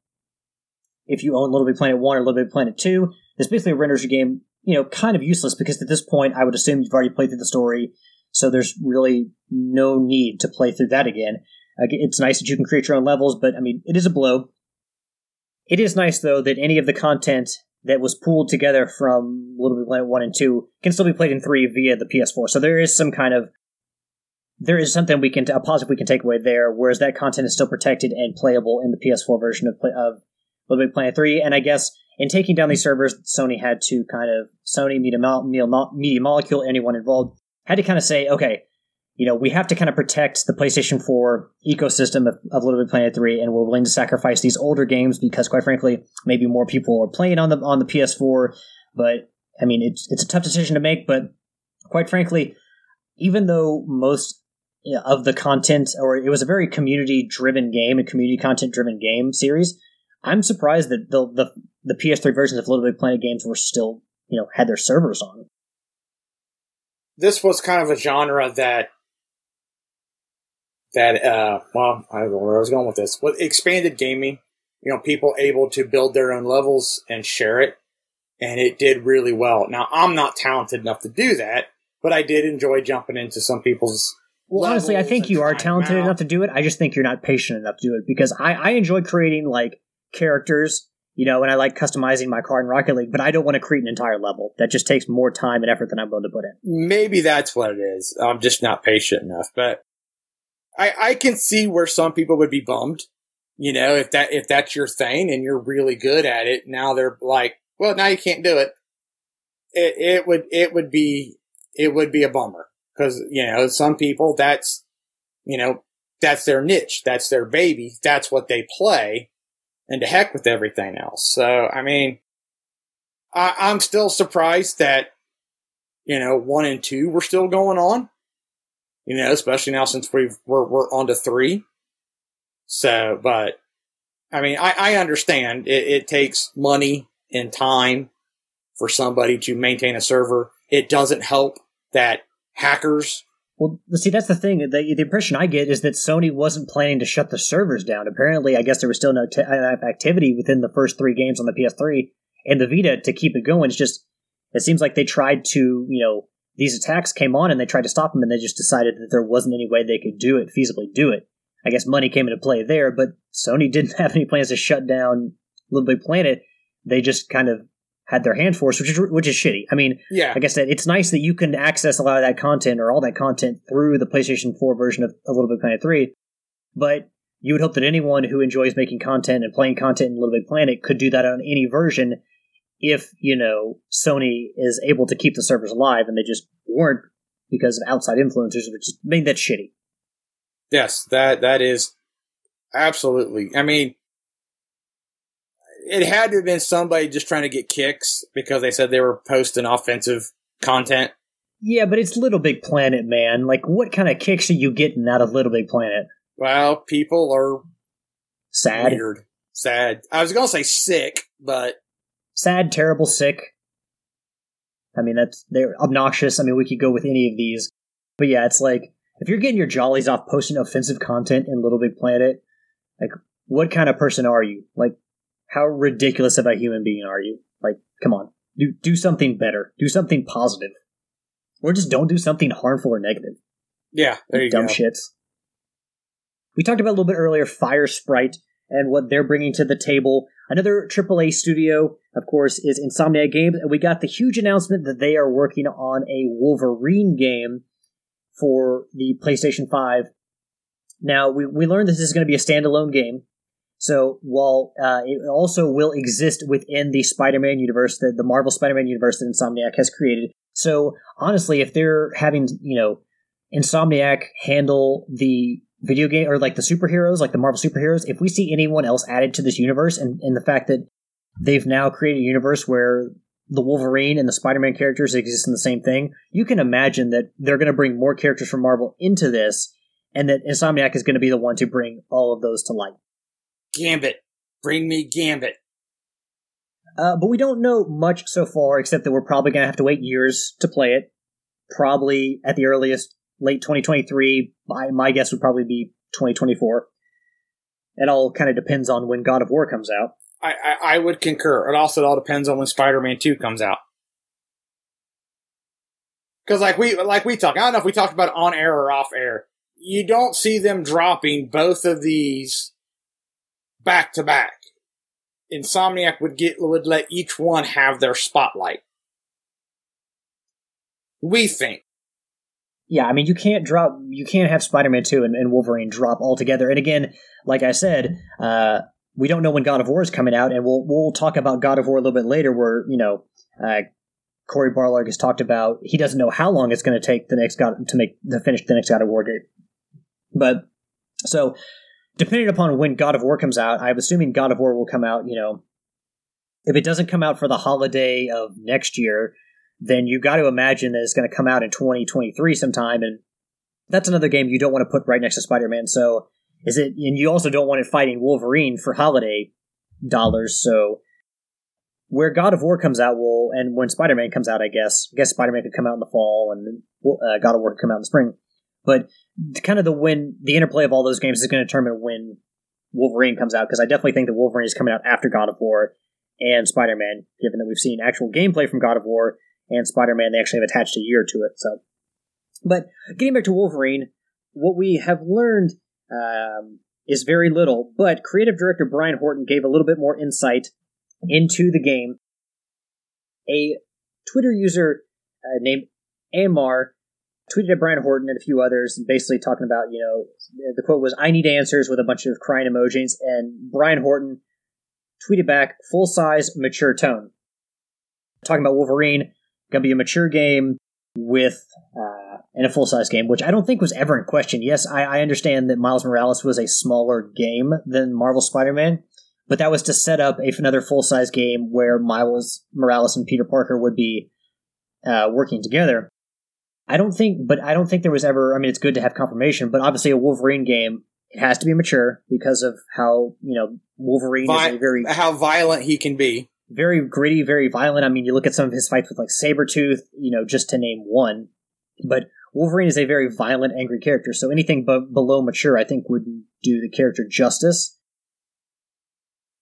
if you own Little Big Planet 1 or Little Big Planet 2, this basically renders your game you know, kind of useless because at this point I would assume you've already played through the story, so there's really no need to play through that again. It's nice that you can create your own levels, but I mean, it is a blow. It is nice though that any of the content that was pooled together from Little Big Planet 1 and 2 can still be played in 3 via the PS4. So there is some kind of there is something we can a positive we can take away there, whereas that content is still protected and playable in the PS4 version of, of Little Big Planet 3. And I guess in taking down these servers, Sony had to kind of Sony, Media, Media Molecule, anyone involved had to kind of say, okay, you know, we have to kind of protect the PlayStation 4 ecosystem of, of Little Big Planet 3, and we're willing to sacrifice these older games because, quite frankly, maybe more people are playing on the on the PS4. But I mean, it's it's a tough decision to make. But quite frankly, even though most of the content, or it was a very community driven game, a community content driven game series, I'm surprised that the, the the PS3 versions of Little Big Planet games were still, you know, had their servers on. This was kind of a genre that that uh well, I don't know where I was going with this. With expanded gaming, you know, people able to build their own levels and share it. And it did really well. Now, I'm not talented enough to do that, but I did enjoy jumping into some people's. Well, honestly, I think you are talented out. enough to do it. I just think you're not patient enough to do it because I, I enjoy creating like characters, you know, and I like customizing my car in Rocket League, but I don't want to create an entire level. That just takes more time and effort than I'm willing to put in. maybe that's what it is. I'm just not patient enough. But I, I can see where some people would be bummed. You know, if that if that's your thing and you're really good at it, now they're like, well, now you can't do it. It it would it would be it would be a bummer because you know some people that's you know that's their niche, that's their baby, that's what they play, and to heck with everything else. So I mean, I, I'm still surprised that you know, one and two were still going on. You know, especially now since we've we're we're on to three. So, but I mean, I, I understand it, it takes money and time for somebody to maintain a server. It doesn't help that hackers. Well, see, that's the thing. The, the impression I get is that Sony wasn't planning to shut the servers down. Apparently, I guess there was still no t- uh, activity within the first three games on the PS3 and the Vita to keep it going. It's just, it seems like they tried to, you know, these attacks came on and they tried to stop them and they just decided that there wasn't any way they could do it, feasibly do it. I guess money came into play there, but Sony didn't have any plans to shut down Little Big Planet. They just kind of had their hand forced, which is which is shitty. I mean, Yeah. like I said, it's nice that you can access a lot of that content or all that content through the PlayStation 4 version of A Little Big Planet 3, but you would hope that anyone who enjoys making content and playing content in Little Big Planet could do that on any version if, you know, Sony is able to keep the servers alive and they just weren't because of outside influencers, which just made that shitty. Yes, that that is absolutely. I mean, it had to have been somebody just trying to get kicks because they said they were posting offensive content. Yeah, but it's Little Big Planet, man. Like, what kind of kicks are you getting out of Little Big Planet? Well, people are Sad? weird, sad. I was gonna say sick, but sad, terrible, sick. I mean, that's they're obnoxious. I mean, we could go with any of these, but yeah, it's like if you're getting your jollies off posting offensive content in Little Big Planet, like what kind of person are you? Like, how ridiculous of a human being are you? Like, come on, do do something better, do something positive, or just don't do something harmful or negative. yeah, there you Dumb go. shits. We talked about a little bit earlier Firesprite and what they're bringing to the table. Another AAA studio, of course, is Insomniac Games, and we got the huge announcement that they are working on a Wolverine game for the PlayStation 5. Now, we, we learned this is going to be a standalone game. So while uh, it also will exist within the Spider-Man universe, the, the Marvel Spider-Man universe that Insomniac has created. So honestly, if they're having, you know, Insomniac handle the video game or like the superheroes, like the Marvel superheroes, if we see anyone else added to this universe and, and the fact that they've now created a universe where the Wolverine and the Spider-Man characters exist in the same thing, you can imagine that they're going to bring more characters from Marvel into this and that Insomniac is going to be the one to bring all of those to light. Gambit, bring me Gambit. Uh, but we don't know much so far, except that we're probably going to have to wait years to play it. Probably at the earliest, late 2023. My, my guess would probably be 2024. It all kind of depends on when God of War comes out. I, I, I would concur. It also all depends on when Spider-Man Two comes out. Because like we like we talk, I don't know if we talked about it on air or off air. You don't see them dropping both of these back to back. Insomniac would get would let each one have their spotlight. We think. Yeah, I mean, you can't drop, you can't have Spider-Man 2 and, and Wolverine drop altogether. And again, like I said, uh, we don't know when God of War is coming out, and we'll we'll talk about God of War a little bit later, where you know, uh, Cory Barlog has talked about he doesn't know how long it's going to take the next God to make the finish the next God of War game. But so, depending upon when God of War comes out, I'm assuming God of War will come out. You know, if it doesn't come out for the holiday of next year, then you got to imagine that it's going to come out in 2023 sometime, and that's another game you don't want to put right next to Spider-Man. So, is it? And you also don't want it fighting Wolverine for holiday dollars. So, where God of War comes out will, and when Spider-Man comes out, I guess, I guess Spider-Man could come out in the fall, and uh, God of War could come out in the spring. But kind of the when the interplay of all those games is going to determine when Wolverine comes out because I definitely think that Wolverine is coming out after God of War and Spider Man, given that we've seen actual gameplay from God of War and Spider Man. They actually have attached a year to it. So, but getting back to Wolverine, what we have learned um, is very little. But creative director Brian Horton gave a little bit more insight into the game. A Twitter user uh, named Amar tweeted at Brian Horton and a few others, basically talking about, you know, the quote was, I need answers with a bunch of crying emojis. And Brian Horton tweeted back, full size, mature tone. Talking about Wolverine, gonna be a mature game with, uh, and a full size game, which I don't think was ever in question. Yes, I, I understand that Miles Morales was a smaller game than Marvel Spider Man, but that was to set up a, another full size game where Miles Morales and Peter Parker would be uh, working together. I don't think, but I don't think there was ever. I mean, it's good to have confirmation, but obviously a Wolverine game it has to be mature because of how you know Wolverine Vi- is a very how violent he can be, very gritty, very violent. I mean, you look at some of his fights with like Sabretooth, you know, just to name one. But Wolverine is a very violent, angry character, so anything but below mature, I think, would do the character justice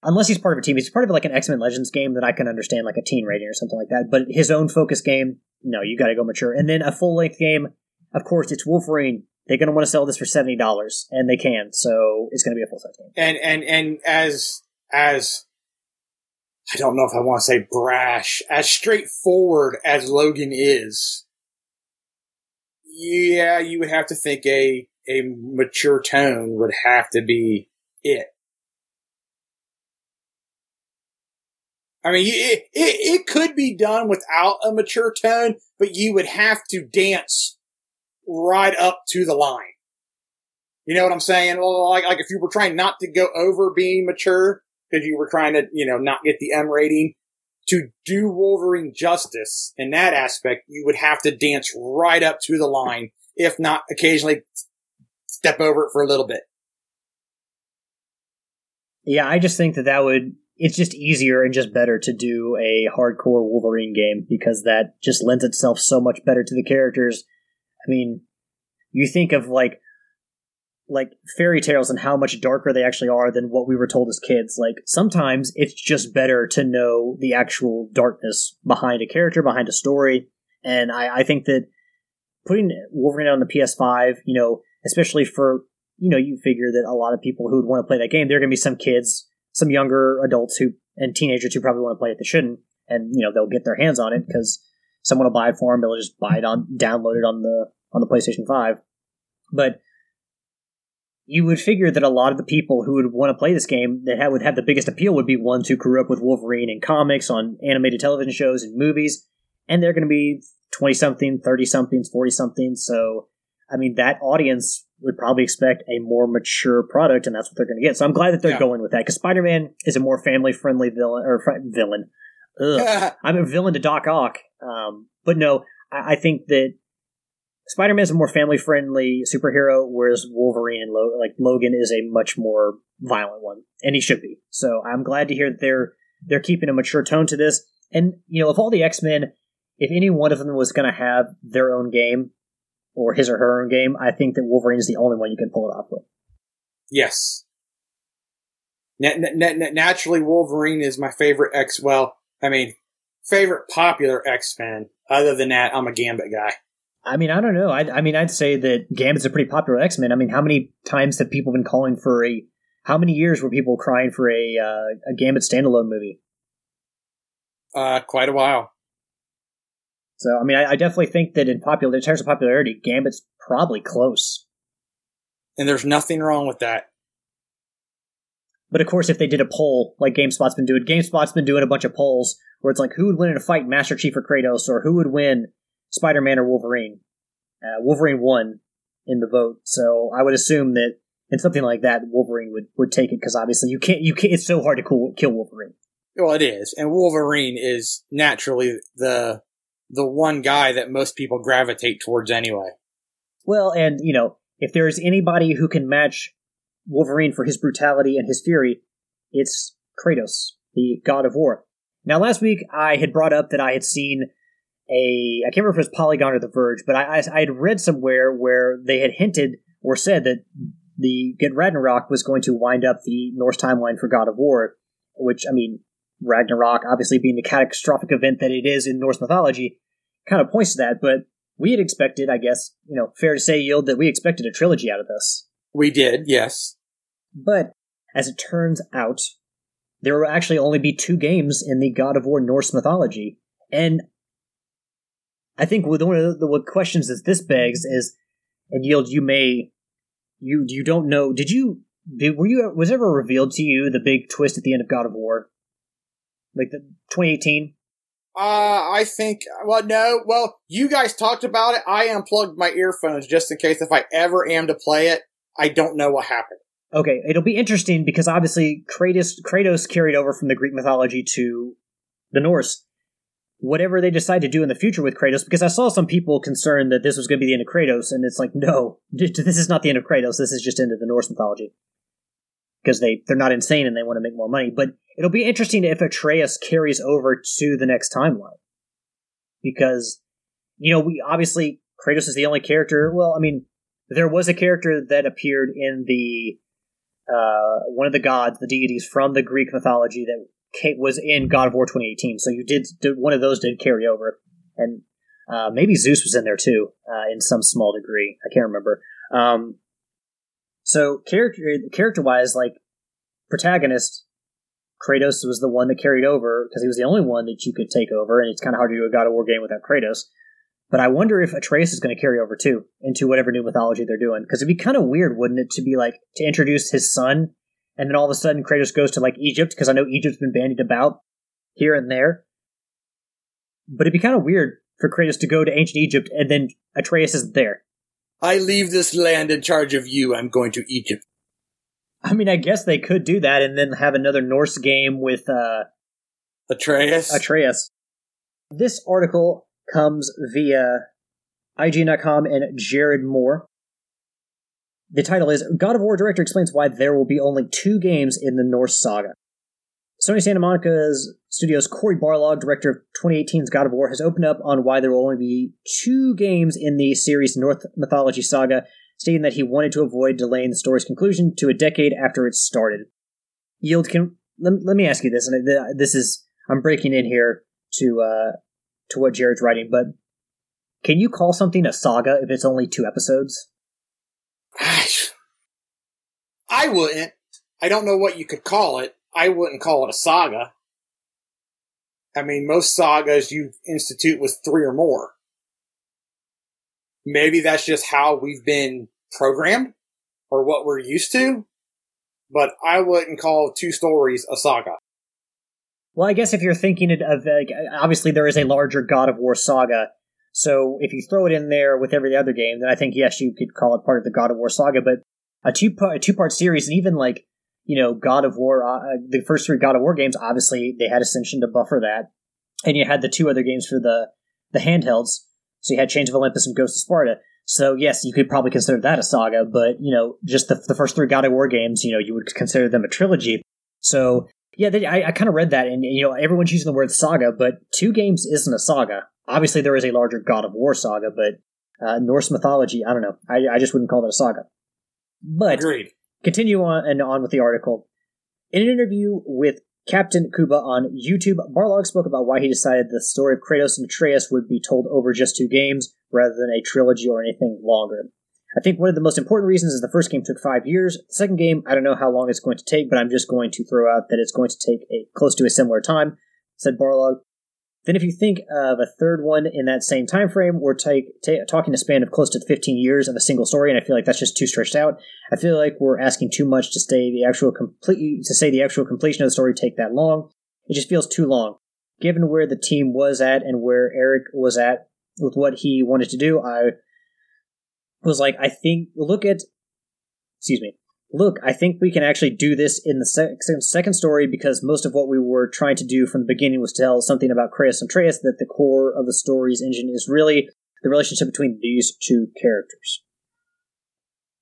unless he's part of a team. He's part of like an X Men Legends game that I can understand, like a teen rating or something like that. But his own focus game, no, you got to go mature. And then a full length game, of course, it's Wolverine. They're going to want to sell this for seventy dollars, and they can. So it's going to be a full size game. And and and as as I don't know if I want to say brash, as straightforward as Logan is, yeah, you would have to think a a mature tone would have to be it. I mean, it, it, it could be done without a mature tone, but you would have to dance right up to the line. You know what I'm saying? Like, like if you were trying not to go over being mature, because you were trying to, you know, not get the M rating, to do Wolverine justice in that aspect, you would have to dance right up to the line, if not occasionally step over it for a little bit. Yeah, I just think that that would it's just easier and just better to do a hardcore Wolverine game because that just lends itself so much better to the characters. I mean, you think of like like fairy tales and how much darker they actually are than what we were told as kids. Like sometimes it's just better to know the actual darkness behind a character, behind a story. And I, I think that putting Wolverine on the PS5, you know, especially for you know, you figure that a lot of people who would want to play that game, there are going to be some kids some younger adults who and teenagers who probably want to play it that shouldn't, and you know they'll get their hands on it because someone will buy it for them. They'll just buy it on download it on the on the PlayStation Five. But you would figure that a lot of the people who would want to play this game that would have the biggest appeal would be ones who grew up with Wolverine in comics, on animated television shows, and movies, and they're going to be twenty something, thirty somethings, forty something. So, I mean, that audience would probably expect a more mature product, and that's what they're going to get. So I'm glad that they're yeah. going with that because Spider Man is a more family friendly villain or villain. I'm a villain to Doc Ock, um, but no, I, I think that Spider Man is a more family friendly superhero, whereas Wolverine and Lo- like Logan is a much more violent one, and he should be. So I'm glad to hear that they're they're keeping a mature tone to this. And you know, if all the X Men, if any one of them was going to have their own game, or his or her own game, I think that Wolverine is the only one you can pull it off with. Yes. naturally, Wolverine is my favorite X. Well, I mean, favorite popular X Men. Other than that, I'm a Gambit guy. I mean, I don't know. I, I mean, I'd say that Gambit's a pretty popular X Men. I mean, how many times have people been calling for a? How many years were people crying for a uh, a Gambit standalone movie? Uh, quite a while. So, I mean, I, I definitely think that in popular in terms of popularity, Gambit's probably close. And there's nothing wrong with that. But of course, if they did a poll like GameSpot's been doing, GameSpot's been doing a bunch of polls where it's like who would win in a fight, Master Chief or Kratos, or who would win, Spider Man or Wolverine. Uh, Wolverine won in the vote, so I would assume that in something like that, Wolverine would, would take it because obviously you can't you can't. It's so hard to cool, kill Wolverine. Well, it is, and Wolverine is naturally the the one guy that most people gravitate towards anyway. Well, and, you know, if there's anybody who can match Wolverine for his brutality and his fury, it's Kratos, the god of war. Now, last week I had brought up that I had seen a, I can't remember if it was Polygon or The Verge, but I, I, I had read somewhere where they had hinted or said that the Get Ragnarok was going to wind up the Norse timeline for God of War, which I mean, Ragnarok obviously being the catastrophic event that it is in Norse mythology, kind of points to that. But we had expected, I guess, you know, fair to say, Yield, that we expected a trilogy out of this. We did, yes. But as it turns out, there will actually only be two games in the God of War Norse mythology, and I think with one of the questions that this begs is, and Yield, you may, you you don't know, did you, did, were you, was ever revealed to you the big twist at the end of God of War? Like the 2018? Uh, I think, well, no, well, you guys talked about it. I unplugged my earphones just in case if I ever am to play it, I don't know what happened. Okay, it'll be interesting because obviously Kratos, Kratos carried over from the Greek mythology to the Norse whatever they decide to do in the future with Kratos, because I saw some people concerned that this was going to be the end of Kratos, and it's like, no, this is not the end of Kratos. This is just into the Norse mythology because they they're not insane and they want to make more money. But it'll be interesting if Atreus carries over to the next timeline because you know we obviously Kratos is the only character. Well, I mean, there was a character that appeared in the uh, one of the gods, the deities from the Greek mythology that was in God of War 2018. So you did, did one of those did carry over, and uh, maybe Zeus was in there too, uh, in some small degree. I can't remember. Um, so character character wise, like protagonist, Kratos was the one that carried over because he was the only one that you could take over, and it's kind of hard to do a God of War game without Kratos. But I wonder if Atreus is going to carry over too into whatever new mythology they're doing because it'd be kind of weird, wouldn't it, to be like to introduce his son and then all of a sudden Kratos goes to like Egypt because I know Egypt's been bandied about here and there. But it'd be kind of weird for Kratos to go to ancient Egypt and then Atreus isn't there. I leave this land in charge of you. I'm going to Egypt. I mean, I guess they could do that and then have another Norse game with uh, Atreus. Atreus. This article comes via IGN.com and Jared Moore. The title is God of War director explains why there will be only two games in the Norse saga. Sony Santa Monica's Studios Cory Barlog, director of 2018's God of War, has opened up on why there will only be two games in the series' Norse mythology saga, stating that he wanted to avoid delaying the story's conclusion to a decade after it started. Yield, can let, let me ask you this, and this is I'm breaking in here to uh, to what Jared's writing, but can you call something a saga if it's only two episodes? I wouldn't. I don't know what you could call it. I wouldn't call it a saga. I mean, most sagas you institute with three or more. Maybe that's just how we've been programmed or what we're used to, but I wouldn't call two stories a saga. Well, I guess if you're thinking of, obviously there is a larger God of War saga, so if you throw it in there with every other game, then I think yes, you could call it part of the God of War saga. But a two part series, and even like you know God of War, uh, uh, the first three God of War games, obviously they had Ascension to buffer that, and you had the two other games for the the handhelds. So you had Chains of Olympus and Ghost of Sparta. So yes, you could probably consider that a saga, but you know, just the, the first three God of War games, you know, you would consider them a trilogy. So yeah, they, I, I kind of read that, and you know, everyone's using the word saga, but two games isn't a saga. Obviously, there is a larger God of War saga, but uh, Norse mythology, I don't know. I, I just wouldn't call that a saga. But Agreed. Continue on and on with the article. In an interview with Kaptain Kuba on YouTube, Barlog spoke about why he decided the story of Kratos and Atreus would be told over just two games rather than a trilogy or anything longer. I think one of the most important reasons is the first game took five years. The second game, I don't know how long it's going to take, but I'm just going to throw out that it's going to take a close to a similar time, said Barlog. Then, if you think of a third one in that same time frame, we're ta- talking a span of close to 15 years of a single story, and I feel like that's just too stretched out. I feel like we're asking too much to say the actual complete to say the actual completion of the story take that long. It just feels too long. Given where the team was at and where Eric was at with what he wanted to do, I was like, I think look at, excuse me, look, I think we can actually do this in the sec- second story because most of what we were trying to do from the beginning was tell something about Kratos and Atreus, that the core of the story's engine is really the relationship between these two characters.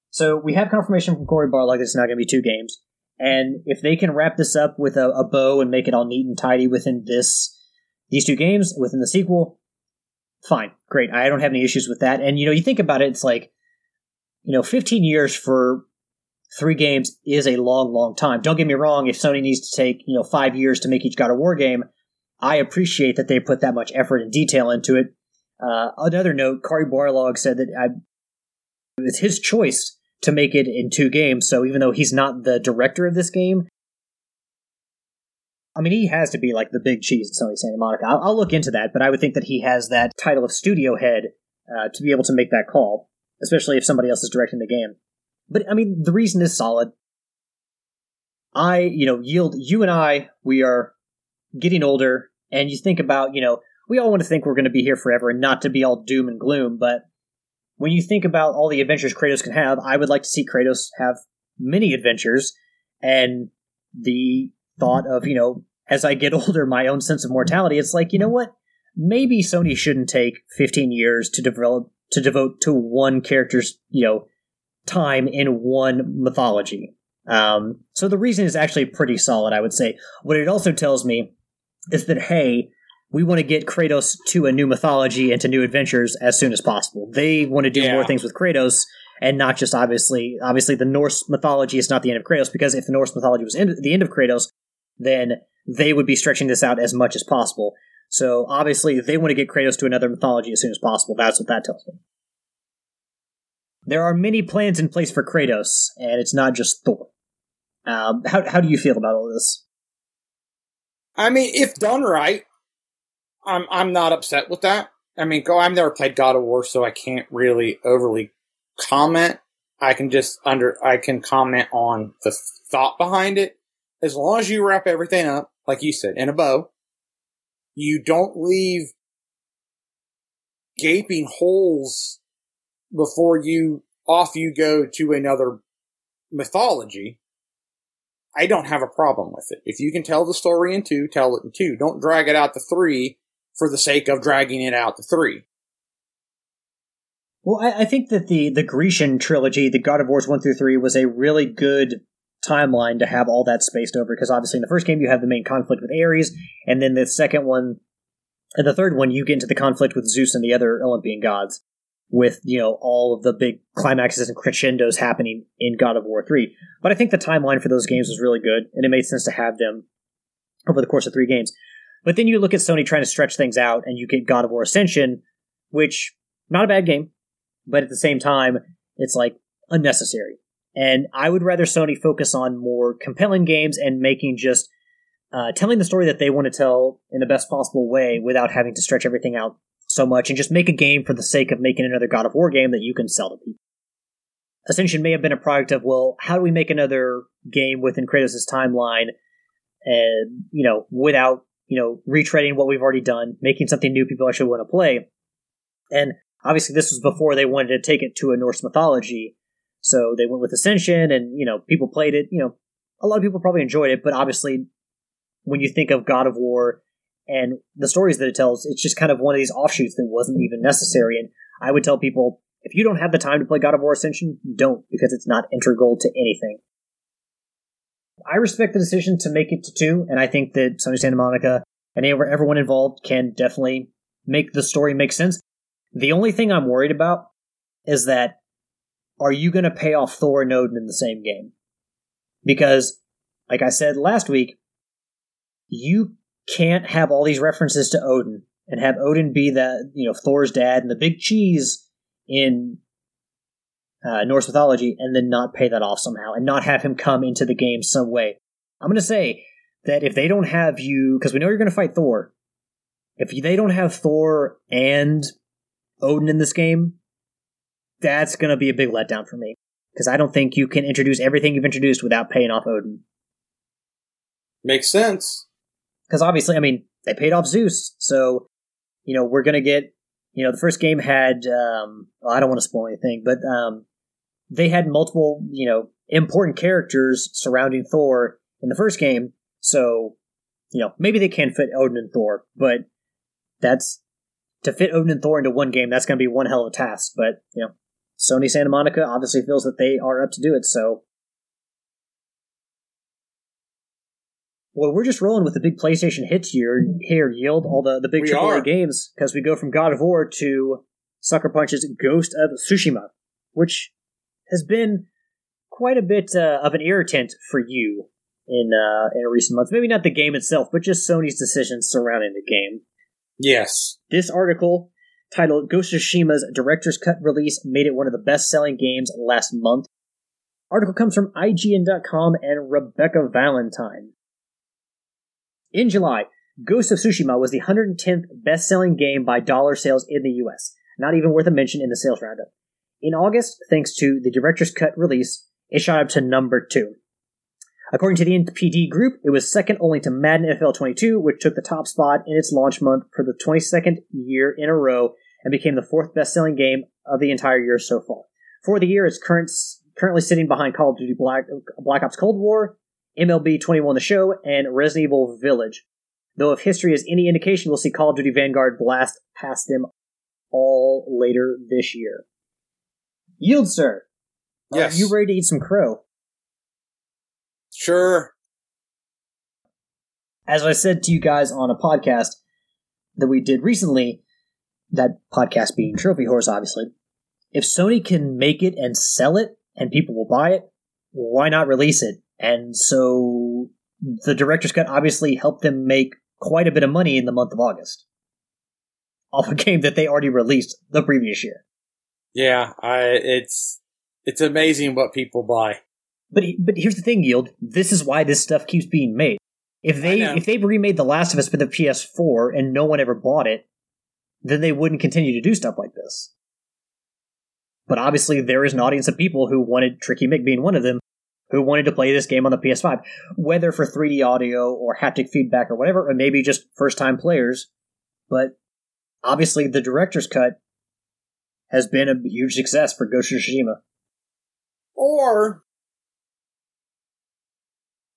So we have confirmation from Cory Barlog that it's not going to be two games. And if they can wrap this up with a, a bow and make it all neat and tidy within this these two games, within the sequel, fine, great. I don't have any issues with that. And you know, you think about it, it's like, you know, 15 years for three games is a long, long time. Don't get me wrong, if Sony needs to take, you know, five years to make each God of War game, I appreciate that they put that much effort and detail into it. Uh, another note, Cory Barlog said that I, it's his choice to make it in two games, so even though he's not the director of this game, I mean, he has to be like the big cheese at Sony Santa Monica. I'll, I'll look into that, but I would think that he has that title of studio head uh, to be able to make that call, especially if somebody else is directing the game. But I mean, the reason is solid. I, you know, yield you and I, we are getting older, and you think about, you know, we all want to think we're going to be here forever and not to be all doom and gloom, but when you think about all the adventures Kratos can have, I would like to see Kratos have many adventures, and the thought of, you know, as I get older, my own sense of mortality, it's like, you know what? Maybe Sony shouldn't take 15 years to develop to devote to one character's, you know, time in one mythology. Um, so the reason is actually pretty solid, I would say. What it also tells me is that, hey, we want to get Kratos to a new mythology and to new adventures as soon as possible. They want to do Yeah. more things with Kratos and not just obviously, obviously the Norse mythology is not the end of Kratos because if the Norse mythology was end, the end of Kratos, then they would be stretching this out as much as possible. So obviously they want to get Kratos to another mythology as soon as possible. That's what that tells me. There are many plans in place for Kratos, and it's not just Thor. Um, how how do you feel about all this? I mean, if done right, I'm I'm not upset with that. I mean, go. I've never played God of War, so I can't really overly comment. I can just under I can comment on the thought behind it. As long as you wrap everything up, like you said, in a bow, you don't leave gaping holes before you off you go to another mythology. I don't have a problem with it. If you can tell the story in two, tell it in two. Don't drag it out to three for the sake of dragging it out to three. Well, I, I think that the the Grecian trilogy, the God of Wars one through three, was a really good timeline to have all that spaced over. Because obviously, in the first game, you have the main conflict with Ares, and then the second one, and the third one, you get into the conflict with Zeus and the other Olympian gods, with you know all of the big climaxes and crescendos happening in God of War three. But I think the timeline for those games was really good, and it made sense to have them over the course of three games. But then you look at Sony trying to stretch things out, and you get God of War Ascension, which not a bad game, but at the same time, it's like unnecessary. And I would rather Sony focus on more compelling games and making just uh, telling the story that they want to tell in the best possible way without having to stretch everything out so much and just make a game for the sake of making another God of War game that you can sell to people. Ascension may have been a product of, well, how do we make another game within Kratos' timeline and, you know, without, you know, retreading what we've already done, making something new people actually want to play. And obviously this was before they wanted to take it to a Norse mythology. So they went with Ascension and, you know, people played it, you know, a lot of people probably enjoyed it, but obviously when you think of God of War and the stories that it tells, it's just kind of one of these offshoots that wasn't even necessary. And I would tell people, if you don't have the time to play God of War Ascension, don't, because it's not integral to anything. I respect the decision to make it to two, and I think that Sony Santa Monica and everyone involved can definitely make the story make sense. The only thing I'm worried about is that are you going to pay off Thor and Odin in the same game? Because, like I said last week, you can't have all these references to Odin and have Odin be the you know Thor's dad and the big cheese in uh, Norse mythology, and then not pay that off somehow and not have him come into the game some way. I'm going to say that if they don't have you, because we know you're going to fight Thor, if they don't have Thor and Odin in this game, that's going to be a big letdown for me. Because I don't think you can introduce everything you've introduced without paying off Odin. Makes sense. Because obviously, I mean, they paid off Zeus, so you know we're to get. You know, the first game had. Um, well, I don't want to spoil anything, but um, they had multiple, you know, important characters surrounding Thor in the first game. So, you know, maybe they can fit Odin and Thor, but that's to fit Odin and Thor into one game. That's going to be one hell of a task. But you know, Sony Santa Monica obviously feels that they are up to do it. So, well, we're just rolling with the big PlayStation hits here. Here, yield all the the big We AAA are. games because we go from God of War to Sucker Punch's Ghost of Tsushima, which has been quite a bit uh, of an irritant for you in uh, in recent months. Maybe not the game itself, but just Sony's decisions surrounding the game. Yes. This article, titled Ghost of Tsushima's Director's Cut release, made it one of the best selling games last month. Article comes from IGN.com and Rebecca Valentine. In July, Ghost of Tsushima was the 110th best selling game by dollar sales in the US, not even worth a mention in the sales roundup. In August, thanks to the Director's Cut release, it shot up to number two. According to the NPD group, it was second only to Madden NFL 22, which took the top spot in its launch month for the 22nd year in a row and became the fourth best selling game of the entire year so far. For the year, it's current, currently sitting behind Call of Duty Black, Black Ops Cold War, MLB 21 The Show, and Resident Evil Village. Though if history is any indication, we'll see Call of Duty Vanguard blast past them all later this year. Yield, sir. Yes. Are you ready to eat some crow? Sure. As I said to you guys on a podcast that we did recently, that podcast being Trophy Horse, obviously, if Sony can make it and sell it and people will buy it, why not release it? And so the director's cut obviously helped them make quite a bit of money in the month of August off a game that they already released the previous year. Yeah, I it's it's amazing what people buy. But but here's the thing, Yield. This is why this stuff keeps being made. If they if they remade The Last of Us for the PS4 and no one ever bought it, then they wouldn't continue to do stuff like this. But obviously, there is an audience of people who wanted Tricky Mick being one of them, who wanted to play this game on the PS5, whether for 3D audio or haptic feedback or whatever, or maybe just first time players. But obviously, the director's cut has been a huge success for Ghost of Tsushima. Or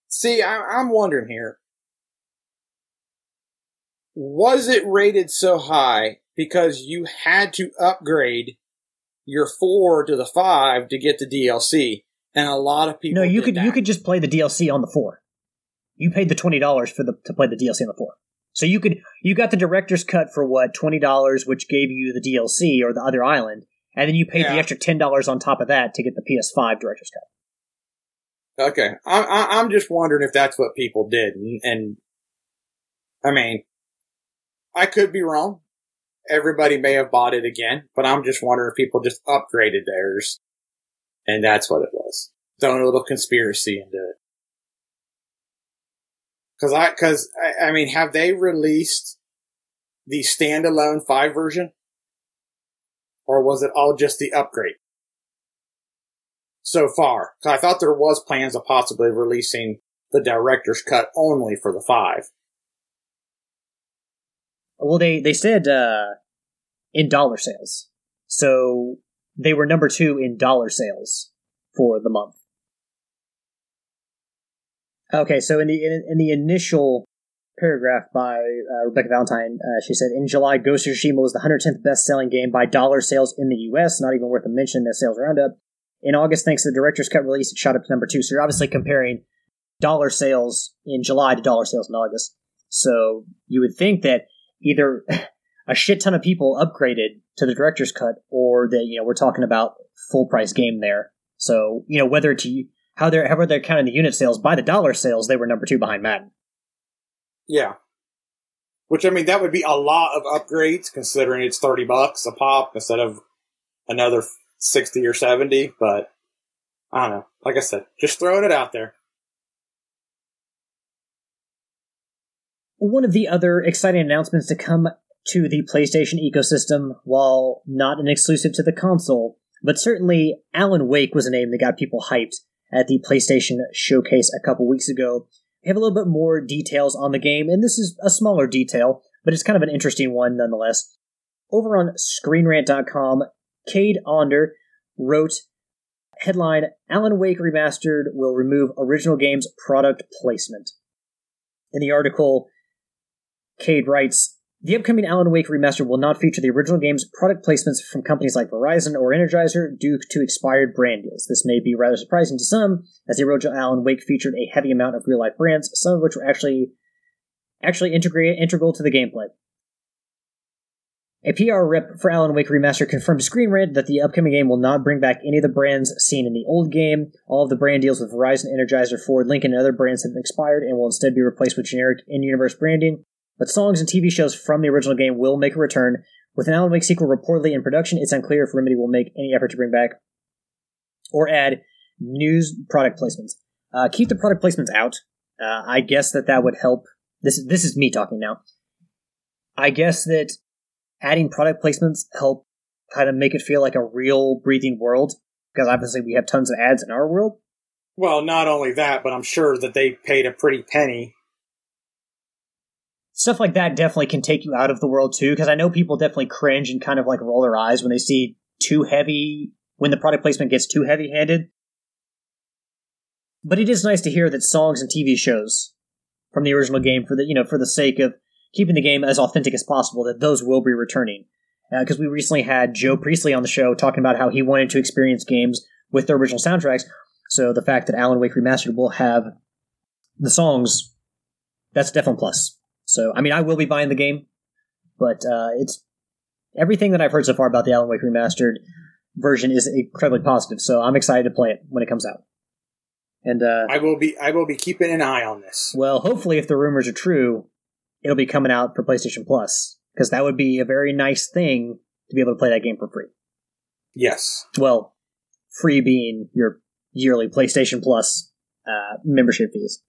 see, I, I'm wondering here. Was it rated so high because you had to upgrade your four to the five to get the DLC? And a lot of people No, you could that. you could just play the DLC on the four. You paid the twenty dollars for the to play the DLC on the four. So you could you got the director's cut for what twenty dollars, which gave you the DLC or the other island, and then you paid Yeah. the extra ten dollars on top of that to get the PS5 director's cut. Okay, I, I, I'm just wondering if that's what people did, and, and I mean, I could be wrong. Everybody may have bought it again, but I'm just wondering if people just upgraded theirs, and that's what it was. Throwing a little conspiracy into it. Cause I, cause I, I mean, have they released the standalone five version, or was it all just the upgrade? so far. 'Cause I thought there was plans of possibly releasing the director's cut only for the five. Well, they they said uh, in dollar sales, so they were number two in dollar sales for the month. Okay, so in the in, in the initial paragraph by uh, Rebecca Valentine, uh, she said, "In July, Ghost of Tsushima was the 110th best-selling game by dollar sales in the U.S. Not even worth a mention in the sales roundup. In August, thanks to the director's cut release, it shot up to number two. So you're obviously comparing dollar sales in July to dollar sales in August. So you would think that either a shit ton of people upgraded to the director's cut, or that you know we're talking about full price game there. So you know whether to how they're however they're counting the unit sales by the dollar sales, they were number two behind Madden. Yeah. Which I mean, that would be a lot of upgrades considering it's thirty bucks a pop instead of another sixty or seventy. But I don't know. Like I said, just throwing it out there. One of the other exciting announcements to come to the PlayStation ecosystem, while not an exclusive to the console, but certainly Alan Wake was a name that got people hyped at the PlayStation showcase a couple weeks ago. We have a little bit more details on the game, and this is a smaller detail, but it's kind of an interesting one nonetheless. Over on ScreenRant.com, Cade Onder wrote headline Alan Wake Remastered will remove original game's product placement. In the article, Cade writes The upcoming Alan Wake remaster will not feature the original game's product placements from companies like Verizon or Energizer due to expired brand deals. This may be rather surprising to some, as the original Alan Wake featured a heavy amount of real life brands, some of which were actually actually integral to the gameplay. A PR rep for Alan Wake Remaster confirmed to Screen Rant that the upcoming game will not bring back any of the brands seen in the old game. All of the brand deals with Verizon, Energizer, Ford, Lincoln, and other brands have expired and will instead be replaced with generic in-universe branding. But songs and TV shows from the original game will make a return. With an Alan Wake sequel reportedly in production, it's unclear if Remedy will make any effort to bring back or add news product placements. Uh, keep the product placements out. Uh, I guess that that would help. This this is me talking now. I guess that adding product placements help kind of make it feel like a real breathing world because obviously we have tons of ads in our world. Well, not only that, but I'm sure that they paid a pretty penny. Stuff like that definitely can take you out of the world too because I know people definitely cringe and kind of like roll their eyes when they see too heavy when the product placement gets too heavy handed. But it is nice to hear that songs and TV shows from the original game for the you know for the sake of keeping the game as authentic as possible that those will be returning. Because uh, we recently had Joe Priestley on the show talking about how he wanted to experience games with their original soundtracks. So the fact that Alan Wake Remastered will have the songs, that's definitely plus. So I mean, I will be buying the game, but uh, it's everything that I've heard so far about the Alan Wake Remastered version is incredibly positive. So I'm excited to play it when it comes out. And uh, I will be I will be keeping an eye on this. Well, hopefully, if the rumors are true, it'll be coming out for PlayStation Plus because that would be a very nice thing to be able to play that game for free. Yes. Well, free being your yearly PlayStation Plus uh, membership fees.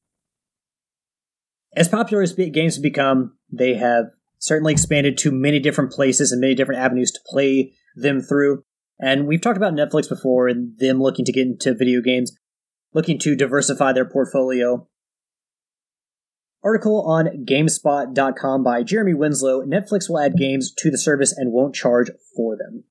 As popular as games have become, they have certainly expanded to many different places and many different avenues to play them through. And we've talked about Netflix before and them looking to get into video games looking to diversify their portfolio. Article on GameSpot.com by Jeremy Winslow Netflix will add games to the service and won't charge for them.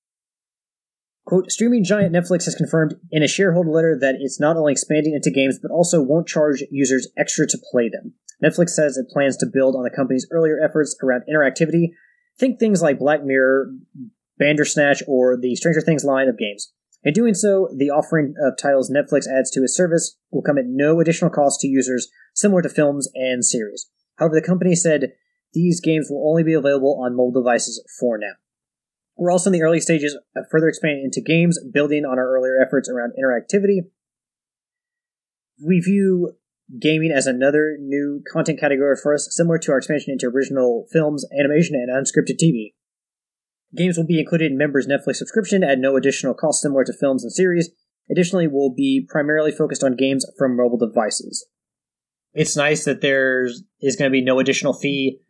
Quote, streaming giant Netflix has confirmed in a shareholder letter that it's not only expanding into games, but also won't charge users extra to play them. Netflix says it plans to build on the company's earlier efforts around interactivity. Think things like Black Mirror, Bandersnatch, or the Stranger Things line of games. In doing so, the offering of titles Netflix adds to its service will come at no additional cost to users, similar to films and series. However, the company said these games will only be available on mobile devices for now. We're also in the early stages of further expanding into games, building on our earlier efforts around interactivity. We view gaming as another new content category for us, similar to our expansion into original films, animation, and unscripted TV. Games will be included in members' Netflix subscription at no additional cost, similar to films and series. Additionally, we'll be primarily focused on games from mobile devices. It's nice that there is going to be no additional fee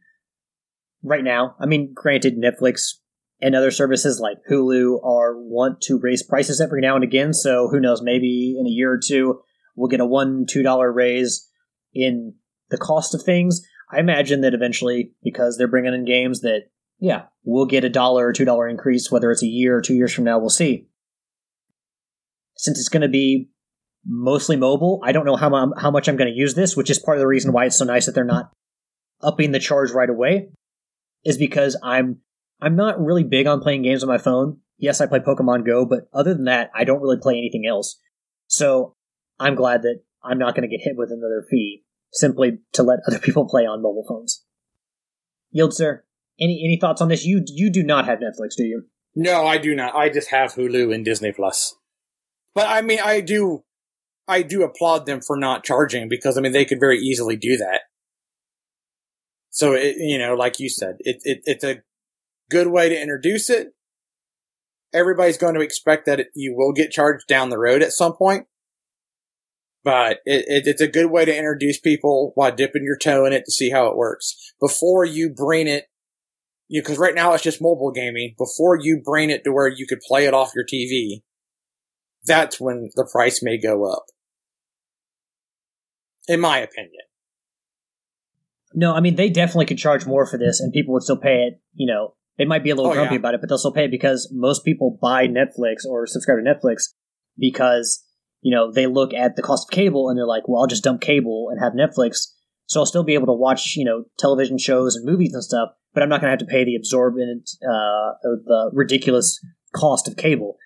right now. I mean, granted, Netflix and other services like Hulu are want to raise prices every now and again. So who knows? Maybe in a year or two, we'll get a one two dollar raise in the cost of things. I imagine that eventually, because they're bringing in games that yeah, we'll get a dollar or two dollar increase, whether it's a year or two years from now, we'll see. Since it's going to be mostly mobile, I don't know how, how much I'm going to use this, which is part of the reason why it's so nice that they're not upping the charge right away. Is because I'm I'm not really big on playing games on my phone. Yes, I play Pokemon Go, but other than that, I don't really play anything else. So I'm glad that I'm not going to get hit with another fee simply to let other people play on mobile phones. Yield, sir. Any any thoughts on this? You you do not have Netflix, do you? No, I do not. I just have Hulu and Disney Plus. But I mean, I do, I do applaud them for not charging because I mean they could very easily do that. So it, you know, like you said, it, it it's a good way to introduce it. Everybody's going to expect that it, you will get charged down the road at some point, but it, it, it's a good way to introduce people while dipping your toe in it to see how it works before you bring it you because right now it's just mobile gaming. Before you bring it to where you could play it off your TV, that's when the price may go up. In my opinion. No, I mean they definitely could charge more for this, and people would still pay it. You know, they might be a little oh, grumpy yeah. about it, but they'll still pay it because most people buy Netflix or subscribe to Netflix because you know they look at the cost of cable and they're like, well, I'll just dump cable and have Netflix, so I'll still be able to watch you know television shows and movies and stuff but I'm not going to have to pay the absorbent uh, or the ridiculous cost of cable.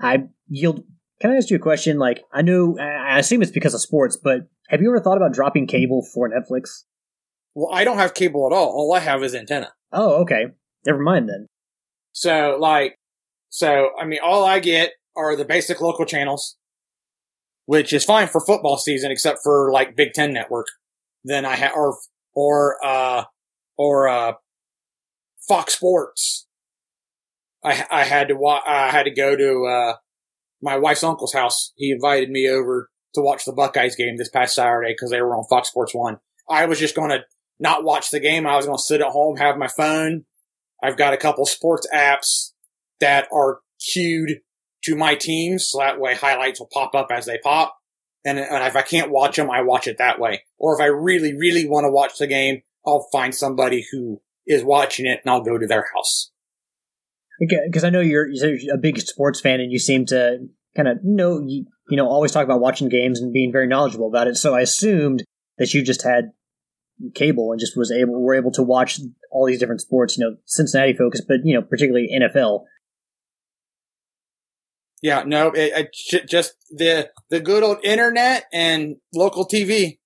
I yield. Can I ask you a question? Like, I know, I assume it's because of sports, but have you ever thought about dropping cable for Netflix? Well, I don't have cable at all. All I have is antenna. Oh, okay. Never mind then. So like, so I mean, all I get are the basic local channels, which is fine for football season, except for like Big Ten Network. Then I have or or uh or uh Fox Sports. I I had to wa- I had to go to uh my wife's uncle's house. He invited me over to watch the Buckeyes game this past Saturday because they were on Fox Sports One. I was just going to not watch the game. I was going to sit at home, have my phone. I've got a couple sports apps that are queued to my teams, so that way highlights will pop up as they pop. And, and if I can't watch them, I watch it that way. Or if I really, really want to watch the game, I'll find somebody who is watching it and I'll go to their house. Because I know you're, you're a big sports fan and you seem to kind of know, you, you know, always talk about watching games and being very knowledgeable about it. So I assumed that you just had cable and just was able were able to watch all these different sports. You know, Cincinnati focus, but you know, particularly NFL. Yeah, no, it, it, just the the good old internet and local TV,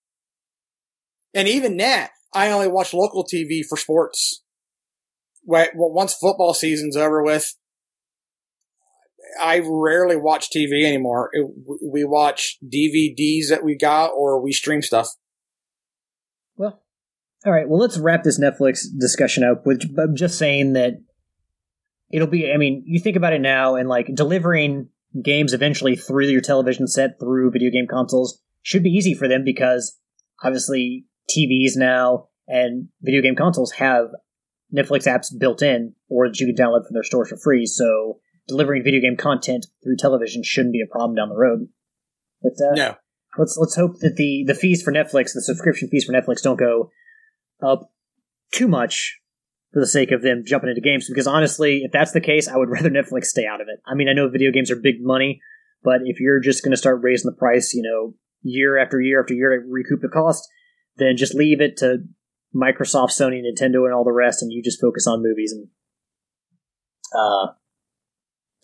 and even that I only watch local TV for sports. Once football season's over with, I rarely watch TV anymore. It, we watch DVDs that we got, or we stream stuff. Well, all right. Well, let's wrap this Netflix discussion up with just saying that it'll be. I mean, you think about it now, and like delivering games eventually through your television set through video game consoles should be easy for them because obviously TVs now and video game consoles have Netflix apps built in or that you can download from their stores for free. So delivering video game content through television shouldn't be a problem down the road. But uh, no. let's let's hope that the the fees for Netflix, the subscription fees for Netflix, don't go up too much for the sake of them jumping into games. Because honestly, if that's the case, I would rather Netflix stay out of it. I mean, I know video games are big money, but if you're just going to start raising the price, you know, year after year after year to recoup the cost, then just leave it to Microsoft, Sony, Nintendo, and all the rest, and you just focus on movies and uh,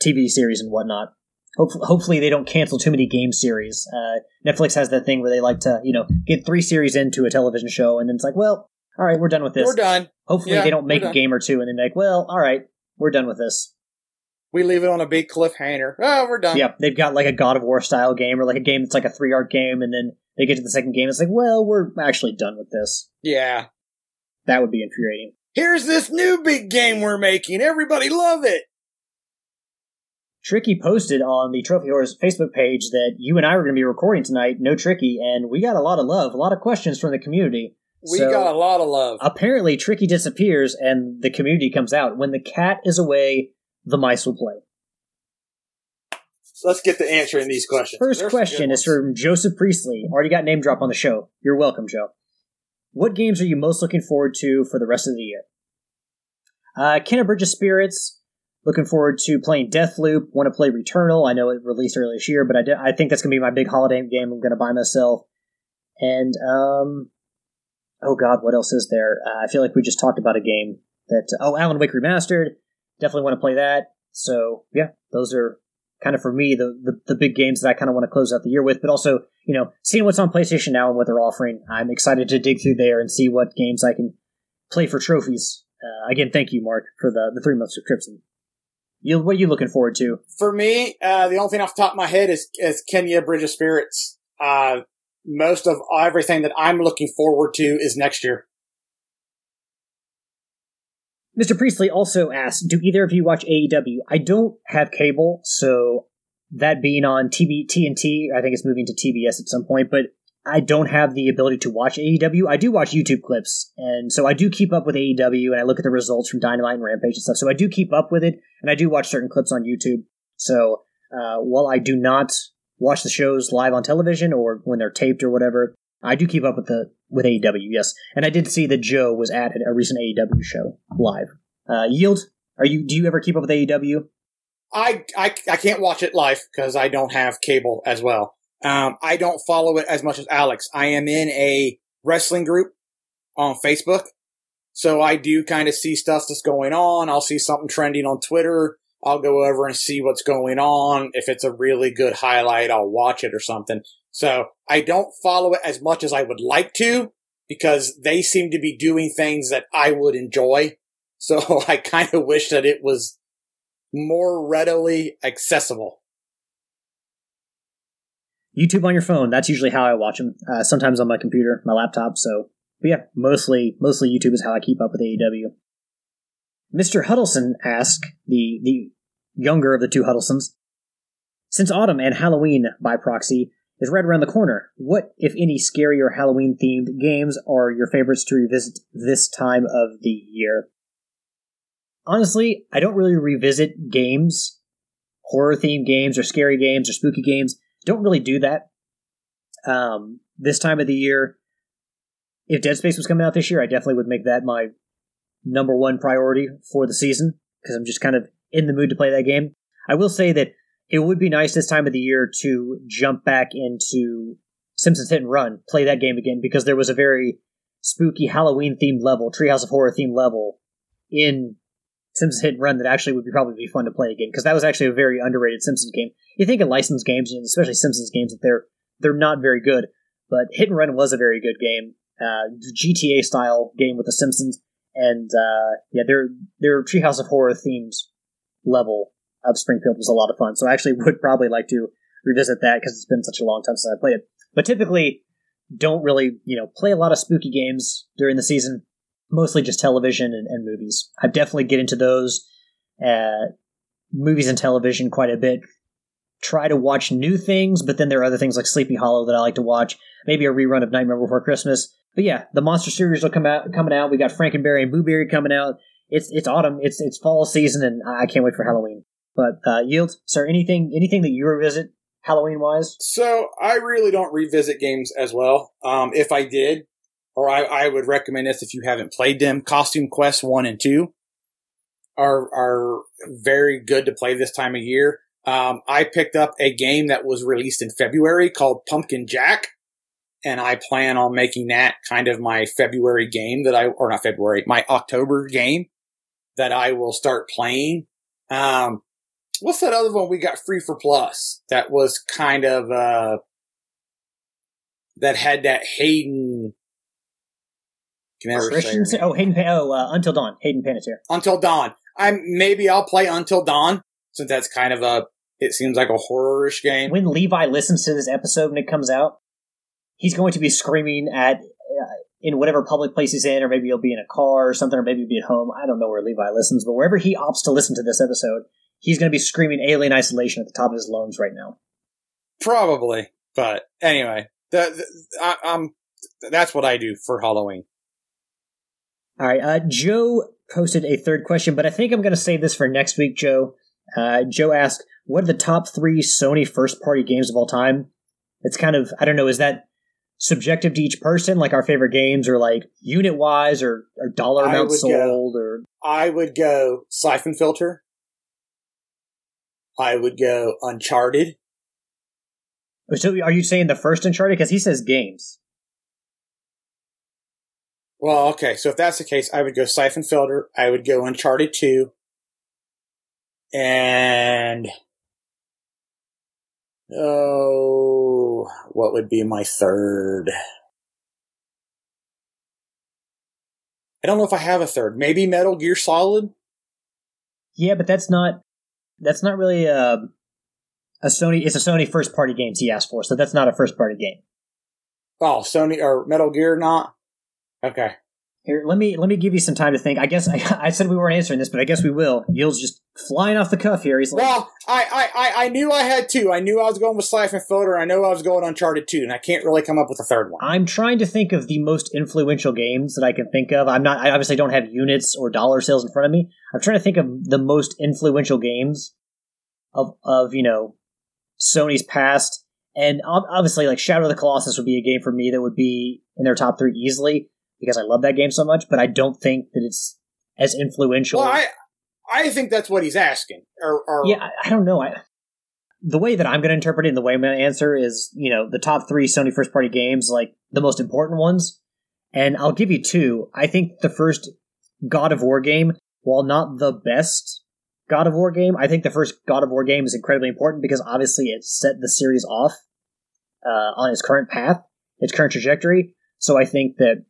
TV series and whatnot. Hopefully, they don't cancel too many game series. Uh, Netflix has that thing where they like to, you know, get three series into a television show, and then it's like, well, all right, we're done with this. We're done. Hopefully yeah, they don't make a game or two, and then like, well, all right, we're done with this. We leave it on a big cliffhanger. Oh, we're done. Yep, they've got like a God of War style game, or like a game that's like a three art game, and then they get to the second game. It's like, well, we're actually done with this. Yeah, that would be infuriating. Here's this new big game we're making. Everybody love it. Tricky posted on the Trophy Horse Facebook page that you and I were going to be recording tonight, no Tricky, and we got a lot of love, a lot of questions from the community. We so got a lot of love. Apparently, Tricky disappears and the community comes out. When the cat is away, the mice will play. Let's get to answering these questions. First There's question is from Joseph Priestley. Already got name drop on the show. You're welcome, Joe. What games are you most looking forward to for the rest of the year? Uh, Kena Bridge of Spirits, Looking forward to playing Deathloop. Want to play Returnal. I know it released earlier this year, but I, I think that's going to be my big holiday game I'm going to buy myself. And, um, oh god, what else is there? Uh, I feel like we just talked about a game that, oh, Alan Wake Remastered. Definitely want to play that. So, yeah, those are kind of for me the, the, the big games that I kind of want to close out the year with, but also, you know, seeing what's on PlayStation now and what they're offering. I'm excited to dig through there and see what games I can play for trophies. Uh, again, thank you, Mark, for the, the three month subscription. You, what are you looking forward to? For me, uh, the only thing off the top of my head is, is Kena Bridge of Spirits. Uh, most of everything that I'm looking forward to is next year. Mr. Priestley also asked, do either of you watch AEW? I don't have cable, so that being on TB, TNT, I think it's moving to TBS at some point, but I don't have the ability to watch AEW. I do watch YouTube clips, and so I do keep up with AEW, and I look at the results from Dynamite and Rampage and stuff. So I do keep up with it, and I do watch certain clips on YouTube. So uh, while I do not watch the shows live on television or when they're taped or whatever, I do keep up with the with AEW. Yes, and I did see that Joe was at a recent AEW show live. Uh, Yield, are you? Do you ever keep up with AEW? I I, I can't watch it live because I don't have cable as well. Um, I don't follow it as much as Alex. I am in a wrestling group on Facebook. So I do kind of see stuff that's going on. I'll see something trending on Twitter. I'll go over and see what's going on. If it's a really good highlight, I'll watch it or something. So I don't follow it as much as I would like to because they seem to be doing things that I would enjoy. So I kind of wish that it was more readily accessible. YouTube on your phone. That's usually how I watch them. Uh, sometimes on my computer, my laptop. So, but yeah, mostly mostly YouTube is how I keep up with AEW. Mr. Huddleston asked the the younger of the two Huddlestons, since autumn and Halloween by proxy is right around the corner, what, if any, scary or Halloween themed games are your favorites to revisit this time of the year? Honestly, I don't really revisit games, horror themed games or scary games or spooky games. Don't really do that. Um, this time of the year, if Dead Space was coming out this year, I definitely would make that my number one priority for the season because I'm just kind of in the mood to play that game. I will say that it would be nice this time of the year to jump back into Simpsons Hit and Run, play that game again because there was a very spooky Halloween themed level, Treehouse of Horror themed level in Simpsons Hit and Run that actually would be probably be fun to play again because that was actually a very underrated Simpsons game. You think of licensed games, especially Simpsons games, that they're they're not very good, but Hit and Run was a very good game, uh, GTA style game with the Simpsons, and uh, yeah, their their Treehouse of Horror themed level of Springfield was a lot of fun. So I actually would probably like to revisit that because it's been such a long time since I played it. But typically, don't really you know play a lot of spooky games during the season mostly just television and, and movies. I definitely get into those uh, movies and television quite a bit. Try to watch new things, but then there are other things like Sleepy Hollow that I like to watch. Maybe a rerun of Nightmare Before Christmas. But yeah, the monster series will come out coming out. We got Frankenberry and Booberry coming out. It's it's autumn. It's it's fall season, and I can't wait for Halloween. But uh, yield, sir, anything anything that you revisit Halloween wise? So I really don't revisit games as well. Um, if I did, or I, I would recommend this if you haven't played them. Costume Quest 1 and 2 are, are very good to play this time of year. Um, I picked up a game that was released in February called Pumpkin Jack, and I plan on making that kind of my February game that I, or not February, my October game that I will start playing. Um, what's that other one we got free for plus that was kind of, uh, that had that Hayden can Christian, say oh Hayden. Oh, uh, Until Dawn. Hayden Panettiere. Until Dawn. I'm maybe I'll play Until Dawn since that's kind of a. It seems like a horror-ish game. When Levi listens to this episode when it comes out, he's going to be screaming at uh, in whatever public place he's in, or maybe he'll be in a car or something, or maybe he'll be at home. I don't know where Levi listens, but wherever he opts to listen to this episode, he's going to be screaming Alien Isolation at the top of his lungs right now. Probably, but anyway, the, the I, I'm that's what I do for Halloween. All right. Uh, Joe posted a third question, but I think I'm going to save this for next week, Joe. Uh, Joe asked, What are the top three Sony first party games of all time? It's kind of, I don't know, is that subjective to each person, like our favorite games, or like unit wise, or, or dollar amount sold? Go, or I would go Siphon Filter. I would go Uncharted. Oh, so are you saying the first Uncharted? Because he says games. Well, okay. So if that's the case, I would go Siphon Filter. I would go Uncharted 2. And. Oh, what would be my third? I don't know if I have a third. Maybe Metal Gear Solid. Yeah, but that's not that's not really a a Sony. It's a Sony first party games he asked for, so that's not a first party game. Oh, Sony or Metal Gear not. Okay. Here, let me let me give you some time to think. I guess I, I said we weren't answering this, but I guess we will. Yield's just flying off the cuff here. He's like, well, I, I, I knew I had two. I knew I was going with Siphon Filter. I know I was going Uncharted two, and I can't really come up with a third one. I'm trying to think of the most influential games that I can think of. I'm not. I obviously don't have units or dollar sales in front of me. I'm trying to think of the most influential games of of you know Sony's past, and obviously like Shadow of the Colossus would be a game for me that would be in their top three easily because I love that game so much, but I don't think that it's as influential. Well, I I think that's what he's asking. Or, or yeah, I, don't know. I, the way that I'm going to interpret it and the way I'm going to answer is, you know, the top three Sony first party games, like the most important ones. And I'll give you two. I think the first God of War game, while not the best God of War game, I think the first God of War game is incredibly important because obviously it set the series off uh, on its current path, its current trajectory. So I think that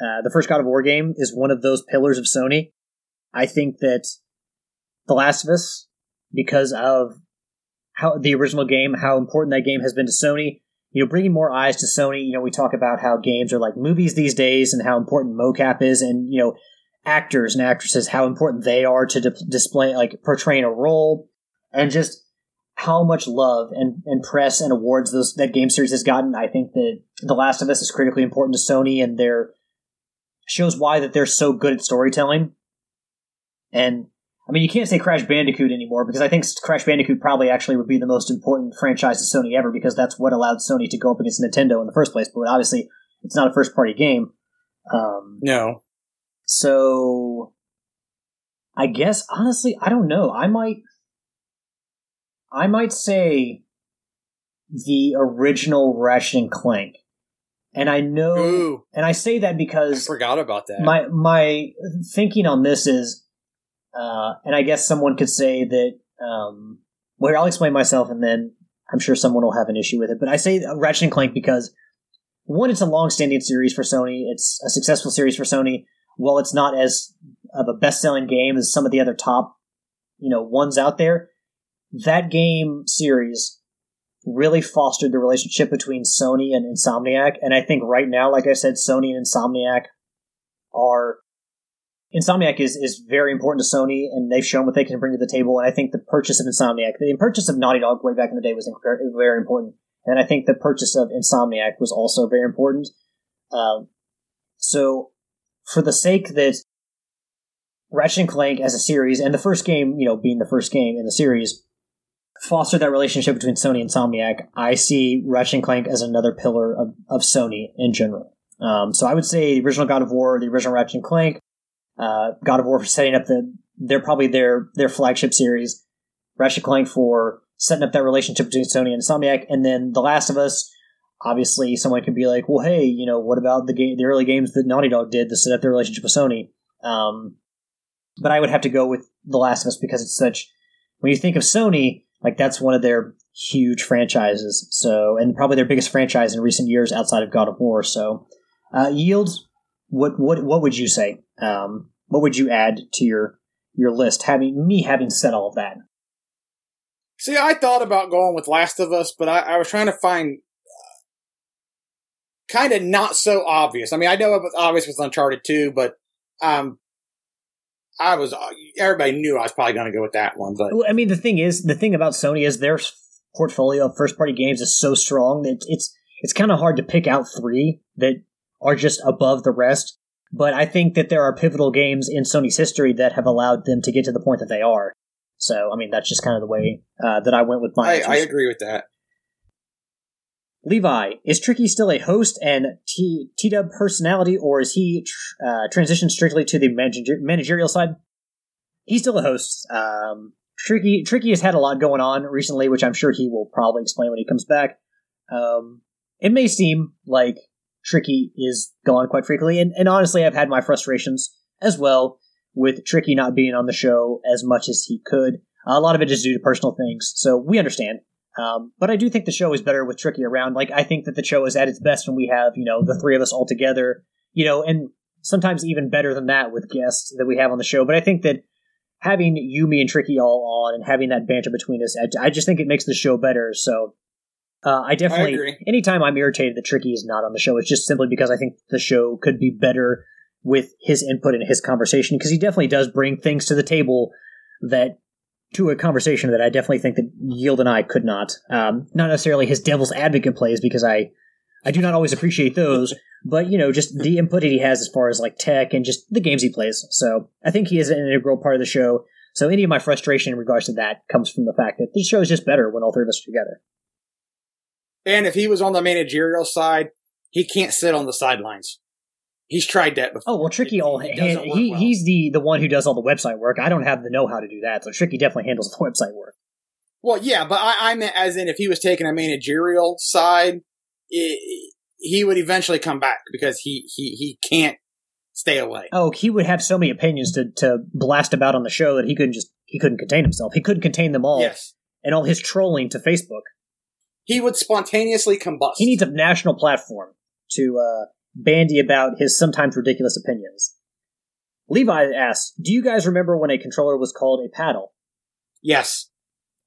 uh, the first God of War game is one of those pillars of Sony. I think that The Last of Us because of how the original game, how important that game has been to Sony. You know, bringing more eyes to Sony. You know, we talk about how games are like movies these days and how important mocap is, and you know, actors and actresses how important they are to di- display like portraying a role, and just how much love and, and press and awards those that game series has gotten. I think that The Last of Us is critically important to Sony, and their shows why that they're so good at storytelling. And I mean, you can't say Crash Bandicoot anymore because I think Crash Bandicoot probably actually would be the most important franchise to Sony ever because that's what allowed Sony to go up against Nintendo in the first place. But obviously, it's not a first party game. Um, No. so I guess honestly, I don't know. I might I might say the original Ratchet and Clank. And I know Ooh. and I say that because I because forgot about that. my my thinking on this is uh and I guess someone could say that um well I'll explain myself and then I'm sure someone will have an issue with it. But I say Ratchet and Clank because one, it's a long-standing series for Sony. It's a successful series for Sony. While it's not as of a best-selling game as some of the other top, you know, ones out there, that game series really fostered the relationship between Sony and Insomniac. And I think right now, like I said, Sony and Insomniac are Insomniac is, is very important to Sony, and they've shown what they can bring to the table. And I think the purchase of Insomniac, the purchase of Naughty Dog way back in the day was very important. And I think the purchase of Insomniac was also very important. Um, so, for the sake that Ratchet and Clank as a series, and the first game, you know, being the first game in the series, foster that relationship between Sony and Insomniac, I see Ratchet and Clank as another pillar of, of Sony in general. Um, so I would say the original God of War, the original Ratchet and Clank, uh, God of War for setting up the they're probably their their flagship series. Ratchet and Clank for setting up that relationship between Sony and Insomniac, and then The Last of Us. Obviously, someone could be like, "Well, hey, you know, what about the game, the early games that Naughty Dog did to set up their relationship with Sony?" Um, but I would have to go with The Last of Us because it's such. When you think of Sony, like that's one of their huge franchises. So, and probably their biggest franchise in recent years outside of God of War. So, uh, yield. What what what would you say? Um, what would you add to your your list? Having me having said all of that. See, I thought about going with Last of Us, but I, I was trying to find kind of not so obvious. I mean, I know it was obvious with Uncharted 2, but um, I was everybody knew I was probably going to go with that one. But Well, I mean, the thing is, the thing about Sony is their portfolio of first party games is so strong that it's it's kind of hard to pick out three that are just above the rest. But I think that there are pivotal games in Sony's history that have allowed them to get to the point that they are. So, I mean, that's just kind of the way uh, that I went with my I. I agree with that. Levi, is Tricky still a host and T Dub personality, or is he tr- uh, transitioned strictly to the manager- managerial side? He's still a host. Um, Tricky Tricky has had a lot going on recently, which I'm sure he will probably explain when he comes back. Um, it may seem like Tricky is gone quite frequently, and, and honestly, I've had my frustrations as well with Tricky not being on the show as much as he could. a lot of it is due to personal things, so we understand. Um, but I do think the show is better with Tricky around. Like, I think that the show is at its best when we have, you know, the three of us all together, you know, and sometimes even better than that with guests that we have on the show. But I think that having you, me, and Tricky all on and having that banter between us, I, I just think it makes the show better. So uh, I definitely, agree. anytime I'm irritated that Tricky is not on the show, it's just simply because I think the show could be better with his input and his conversation because he definitely does bring things to the table that to a conversation that I definitely think that Yield and I could not. Um, not necessarily his devil's advocate plays because I I do not always appreciate those, but you know, just the input that he has as far as like tech and just the games he plays. So I think he is an integral part of the show. So any of my frustration in regards to that comes from the fact that the show is just better when all three of us are together. And if he was on the managerial side, he can't sit on the sidelines. He's tried that before. Oh well, Tricky all he, he well. he's the the one who does all the website work. I don't have the know how to do that, so Tricky definitely handles the website work. Well, yeah, but I, I meant as in if he was taking a managerial side, it, he would eventually come back because he he he can't stay away. Oh, he would have so many opinions to to blast about on the show that he couldn't just he couldn't contain himself. He couldn't contain them all, Yes, and all his trolling to Facebook. He would spontaneously combust. He needs a national platform to uh, bandy about his sometimes ridiculous opinions. Levi asks, "Do you guys remember when a controller was called a paddle? Yes.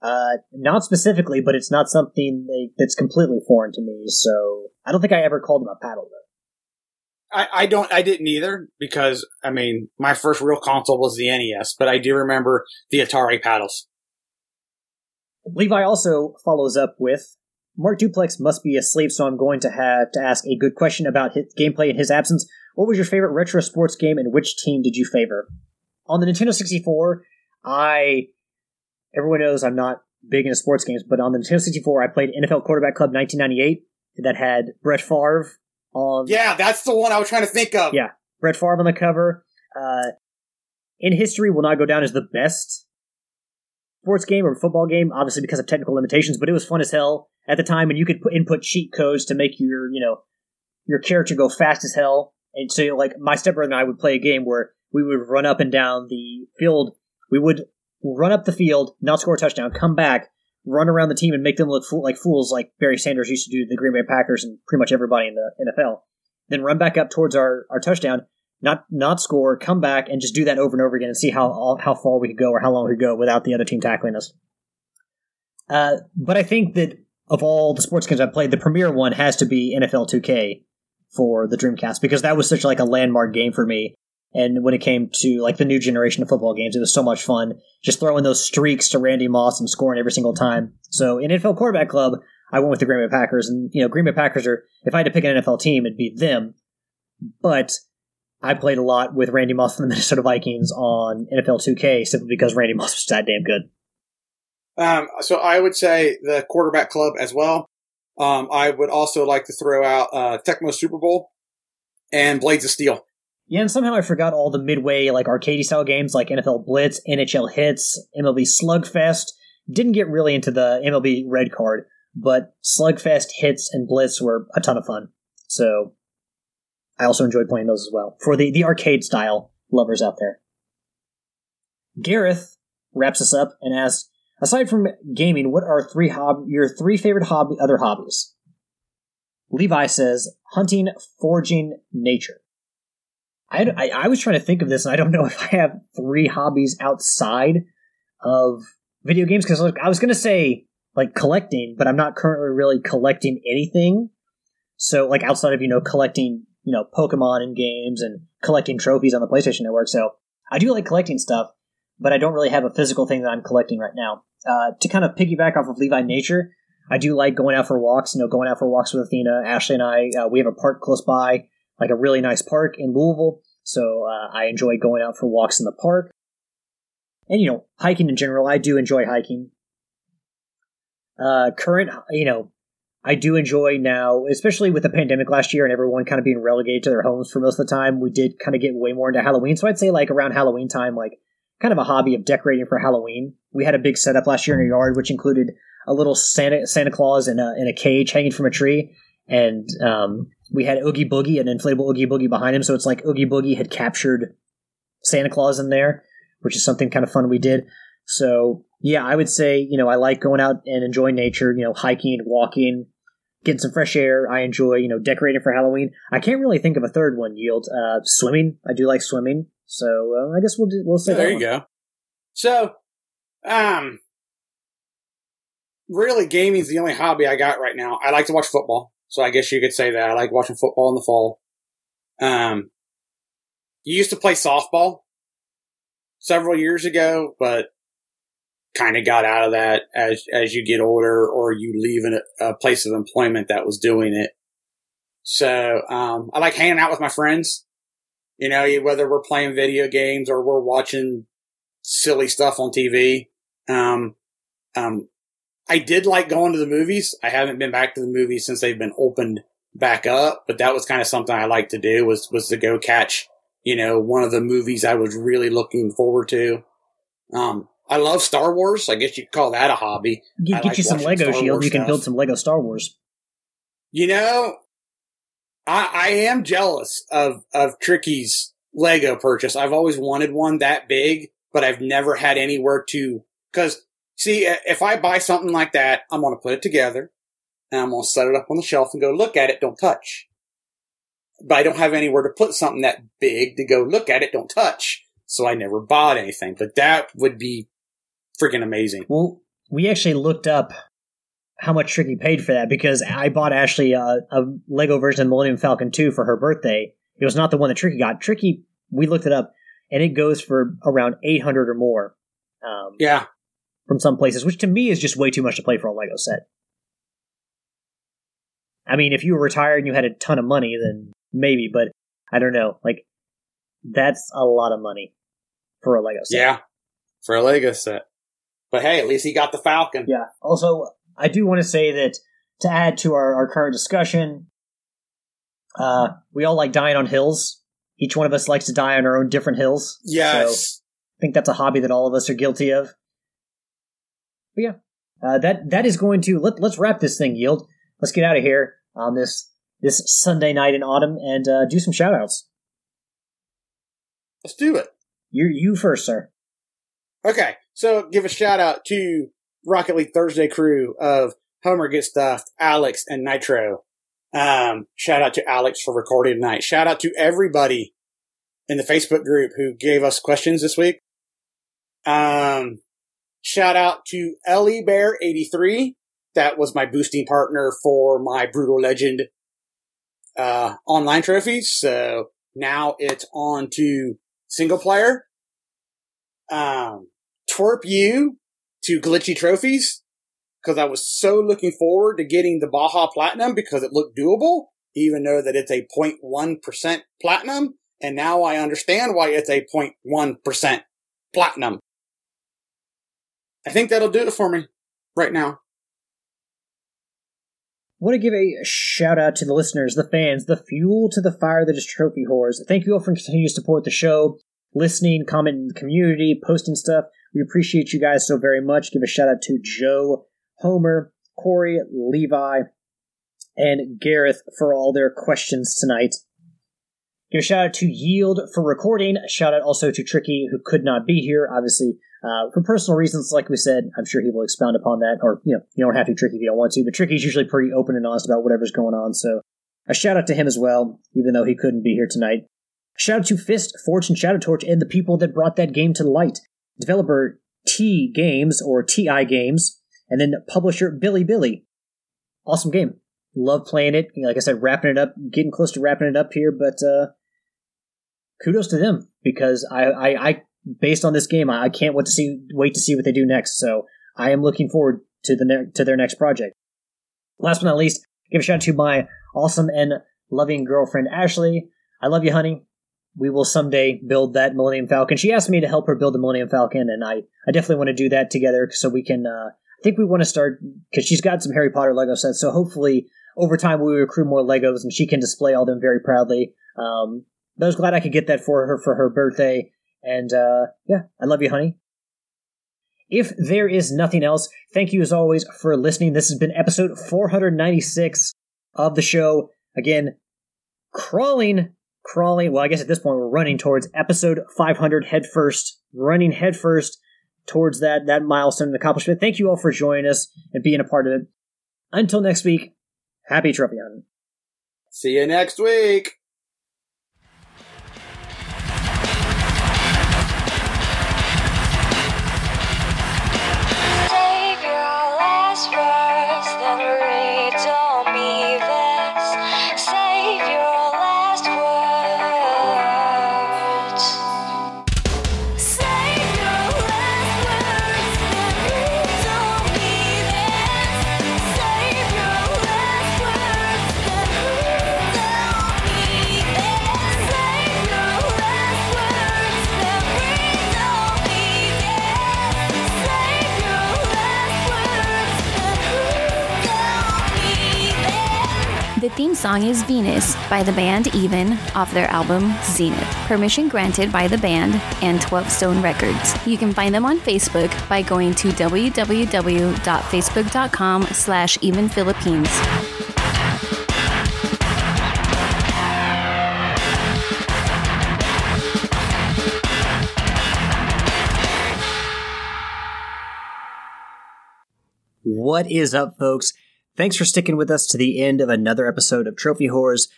Uh, not specifically, but it's not something they, that's completely foreign to me. So I don't think I ever called them a paddle though. I, I don't, I didn't either because, I mean, my first real console was the NES, but I do remember the Atari paddles. Levi also follows up with Mark Duplex must be asleep, so I'm going to have to ask a good question about his gameplay in his absence. What was your favorite retro sports game and which team did you favor? On the Nintendo 64, I everyone knows I'm not big into sports games, but on the Nintendo 64, I played NFL Quarterback Club 1998 that had Brett Favre on. Yeah, that's the one I was trying to think of. Yeah, Brett Favre on the cover. Uh, in history, will not go down as the best sports game or football game, obviously because of technical limitations, but it was fun as hell at the time, and you could put input cheat codes to make your, you know, your character go fast as hell. And so, like, my stepbrother and I would play a game where we would run up and down the field. We would run up the field, not score a touchdown, come back, run around the team, and make them look fool- like fools, like Barry Sanders used to do the Green Bay Packers and pretty much everybody in the NFL. Then run back up towards our, our touchdown, not not score, come back, and just do that over and over again and see how how far we could go or how long we could go without the other team tackling us. Uh, but I think that of all the sports games I've played, the premier one has to be NFL 2K for the Dreamcast because that was such like a landmark game for me. And when it came to like the new generation of football games, it was so much fun just throwing those streaks to Randy Moss and scoring every single time. So in NFL Quarterback Club, I went with the Green Bay Packers, and you know Green Bay Packers are if I had to pick an NFL team, it'd be them. But I played a lot with Randy Moss from the Minnesota Vikings on NFL 2K simply because Randy Moss was that damn good. Um, so I would say the quarterback club as well. Um, I would also like to throw out uh, Tecmo Super Bowl and Blades of Steel. Yeah, and somehow I forgot all the midway like arcade style games like NFL Blitz, NHL Hitz, MLB Slugfest. Didn't get really into the MLB Red Card, but Slugfest, Hitz, and Blitz were a ton of fun. So I also enjoyed playing those as well for the the arcade style lovers out there. Gareth wraps us up and asks, aside from gaming, what are three hob- your three favorite hobby other hobbies? Levi says hunting, foraging, nature. I, I, I was trying to think of this, and I don't know if I have three hobbies outside of video games because I was going to say like collecting, but I'm not currently really collecting anything. So like outside of you know collecting you know Pokemon in games and collecting trophies on the PlayStation Network. So I do like collecting stuff, but I don't really have a physical thing that I'm collecting right now. Uh, to kind of piggyback off of Levi Nature, I do like going out for walks. You know, going out for walks with Athena, Ashley, and I. Uh, we have a park close by, like a really nice park in Louisville. So uh, I enjoy going out for walks in the park, and you know, hiking in general. I do enjoy hiking. Uh, current, you know, I do enjoy now, especially with the pandemic last year and everyone kind of being relegated to their homes for most of the time. We did kind of get way more into Halloween. So I'd say like around Halloween time, like kind of a hobby of decorating for Halloween. We had a big setup last year in our yard, which included a little Santa Santa Claus in a in a cage hanging from a tree, and um, we had Oogie Boogie, an inflatable Oogie Boogie behind him. So it's like Oogie Boogie had captured Santa Claus in there, which is something kind of fun we did. So yeah, I would say you know I like going out and enjoying nature, you know, hiking, walking, getting some fresh air. I enjoy you know decorating for Halloween. I can't really think of a third one. Yield uh, swimming. I do like swimming. So uh, I guess we'll do, we'll say Yeah, there you one. go. So, um, really, gaming's the only hobby I got right now. I like to watch football, so I guess you could say that I like watching football in the fall. Um, you used to play softball several years ago, but kind of got out of that as as you get older or you leave a place of employment that was doing it. So, um, I like hanging out with my friends. You know, whether we're playing video games or we're watching silly stuff on TV. Um, um, I did like going to the movies. I haven't been back to the movies since they've been opened back up, but that was kind of something I liked to do was, was to go catch, you know, one of the movies I was really looking forward to. Um, I love Star Wars. I guess you could call that a hobby. Get, get like you some Lego Star Shield. Wars You can stuff. build some Lego Star Wars. You know, I, I am jealous of, of Tricky's Lego purchase. I've always wanted one that big, but I've never had anywhere to, cause see, if I buy something like that, I'm going to put it together and I'm going to set it up on the shelf and go look at it, don't touch. But I don't have anywhere to put something that big to go look at it, don't touch. So I never bought anything, but that would be freaking amazing. Well, we actually looked up how much Tricky paid for that because I bought Ashley a, a Lego version of Millennium Falcon 2 for her birthday. It was not the one that Tricky got. Tricky, we looked it up, and it goes for around 800 or more. Um, Yeah. from some places, which to me is just way too much to play for a Lego set. I mean, if you were retired and you had a ton of money, then maybe, but I don't know. Like, that's a lot of money for a Lego set. Yeah. For a Lego set. But hey, at least he got the Falcon. Yeah. Also, I do want to say that to add to our, our current discussion, uh, we all like dying on hills. Each one of us likes to die on our own different hills. So Yes. I think that's a hobby that all of us are guilty of. But yeah, uh, that that is going to let let's wrap this thing. Yield. Let's get out of here on this this Sunday night in autumn and uh, do some shout outs. Let's do it. You you first, sir. Okay, so give a shout out to Rocket League Thursday crew of Homer Gets Stuffed, Alex, and Nitro. Um, shout out to Alex for recording tonight. Shout out to everybody in the Facebook group who gave us questions this week. Um, shout out to Ellie Bear 83. That was my boosting partner for my Brutal Legend, uh, online trophies. So now it's on to single player. Um, twerp you to glitchy trophies because I was so looking forward to getting the Baja Platinum because it looked doable, even though that it's a 0.1% platinum. And now I understand why it's a 0.1% platinum. I think that'll do it for me right now. want to give a shout out to the listeners, the fans, the fuel to the fire that is Trophy Whores. Thank you all for continuing to support the show, listening, commenting in the community, posting stuff. We appreciate you guys so very much. Give a shout out to Joe, Homer, Corey, Levi, and Gareth for all their questions tonight. Give a shout out to Yield for recording. A shout out also to Tricky, who could not be here, obviously, uh, for personal reasons. Like we said, I'm sure he will expound upon that. Or, you know, you don't have to Tricky if you don't want to, but Tricky's usually pretty open and honest about whatever's going on. So a shout out to him as well, even though he couldn't be here tonight. Shout out to Fist, Forged in Shadow Torch, and the people that brought that game to light. Developer T Games, or TI Games, and then publisher Bilibili. Awesome game. Love playing it. Like I said, wrapping it up, getting close to wrapping it up here, but uh, kudos to them because I, I, I based on this game, I, can't wait to see wait to see what they do next. So I am looking forward to the ne- to their next project. Last but not least, give a shout out to my awesome and loving girlfriend Ashley. I love you, honey. We will someday build that Millennium Falcon. She asked me to help her build the Millennium Falcon, and I, I definitely want to do that together so we can. Uh, I think we want to start because she's got some Harry Potter Lego sets. So hopefully, over time, we recruit more Legos, and she can display all them very proudly. Um, but I was glad I could get that for her for her birthday. And uh, yeah, I love you, honey. If there is nothing else, thank you as always for listening. This has been episode 496 of the show. Again, crawling, crawling. Well, I guess at this point we're running towards episode 500 headfirst, running headfirst towards that that milestone and accomplishment. Thank you all for joining us and being a part of it. Until next week, happy trophy hunting. See you next week. Save your last words, then song is Venus by the band Even off their album Zenith. Permission granted by the band and 12 Stone Records. You can find them on Facebook by going to www.facebook.com slash Even Philippines. What is up, folks? Thanks for sticking with us to the end of another episode of Trophy Whores.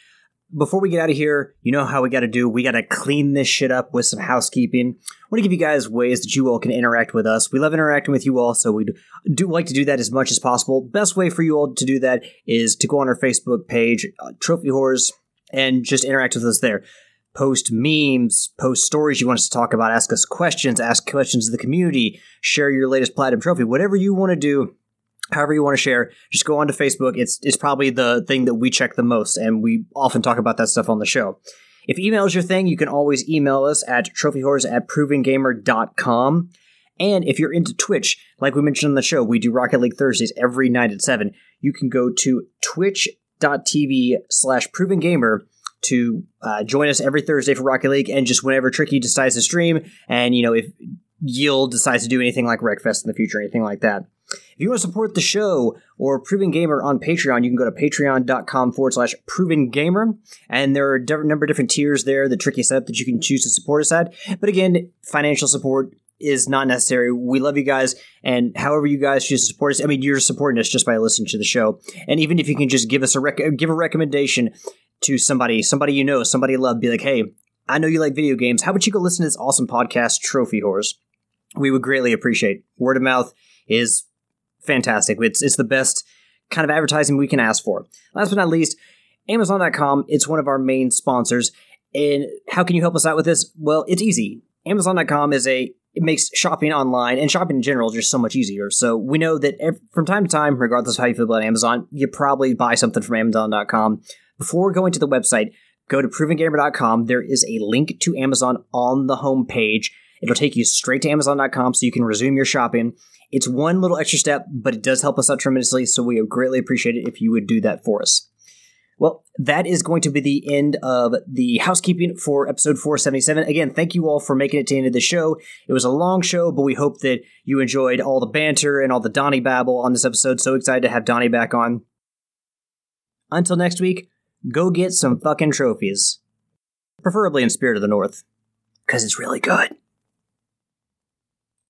before we get out of here, you know how we got to do. We got to clean this shit up with some housekeeping. I want to give you guys ways that you all can interact with us. We love interacting with you all, so we do like to do that as much as possible. Best way for you all to do that is to go on our Facebook page, uh, Trophy Whores, and just interact with us there. Post memes, post stories you want us to talk about, ask us questions, ask questions of the community, share your latest platinum trophy, whatever you want to do however you want to share just go on to facebook. It's it's probably the thing that we check the most and we often talk about that stuff on the show. If email is your thing you can always email us at trophywhores at provengamer.com and if you're into twitch like we mentioned on the show we do rocket league thursdays every night at 7 you can go to twitch.tv slash provengamer to uh, join us every thursday for rocket league and just whenever tricky decides to stream and you know if yield decides to do anything like wreckfest in the future or anything like that if you want to support the show or Proven Gamer on Patreon, you can go to patreon.com forward slash Proven Gamer. And there are a number of different tiers there, the tricky setup that you can choose to support us at. But again, financial support is not necessary. We love you guys, and however you guys choose to support us, I mean, you're supporting us just by listening to the show. And even if you can just give us a rec- give a recommendation to somebody, somebody you know, somebody you love, be like, hey, I know you like video games. How about you go listen to this awesome podcast, Trophy Whores? We would greatly appreciate. Word of mouth is fantastic. It's it's the best kind of advertising we can ask for. Last but not least, Amazon.com. It's one of our main sponsors. And how can you help us out with this? Well, it's easy. Amazon.com is a it makes shopping online and shopping in general just so much easier. So we know that ev from time to time, regardless of how you feel about Amazon, you probably buy something from Amazon.com. Before going to the website, go to provengamer.com. There is a link to Amazon on the homepage. It'll take you straight to Amazon.com so you can resume your shopping. It's one little extra step, but it does help us out tremendously, so we would greatly appreciate it if you would do that for us. Well, that is going to be the end of the housekeeping for episode 477. Again, thank you all for making it to the end of the show. It was a long show, but we hope that you enjoyed all the banter and all the Donnie babble on this episode. So excited to have Donnie back on. Until next week, go get some fucking trophies. Preferably in Spirit of the North, because it's really good.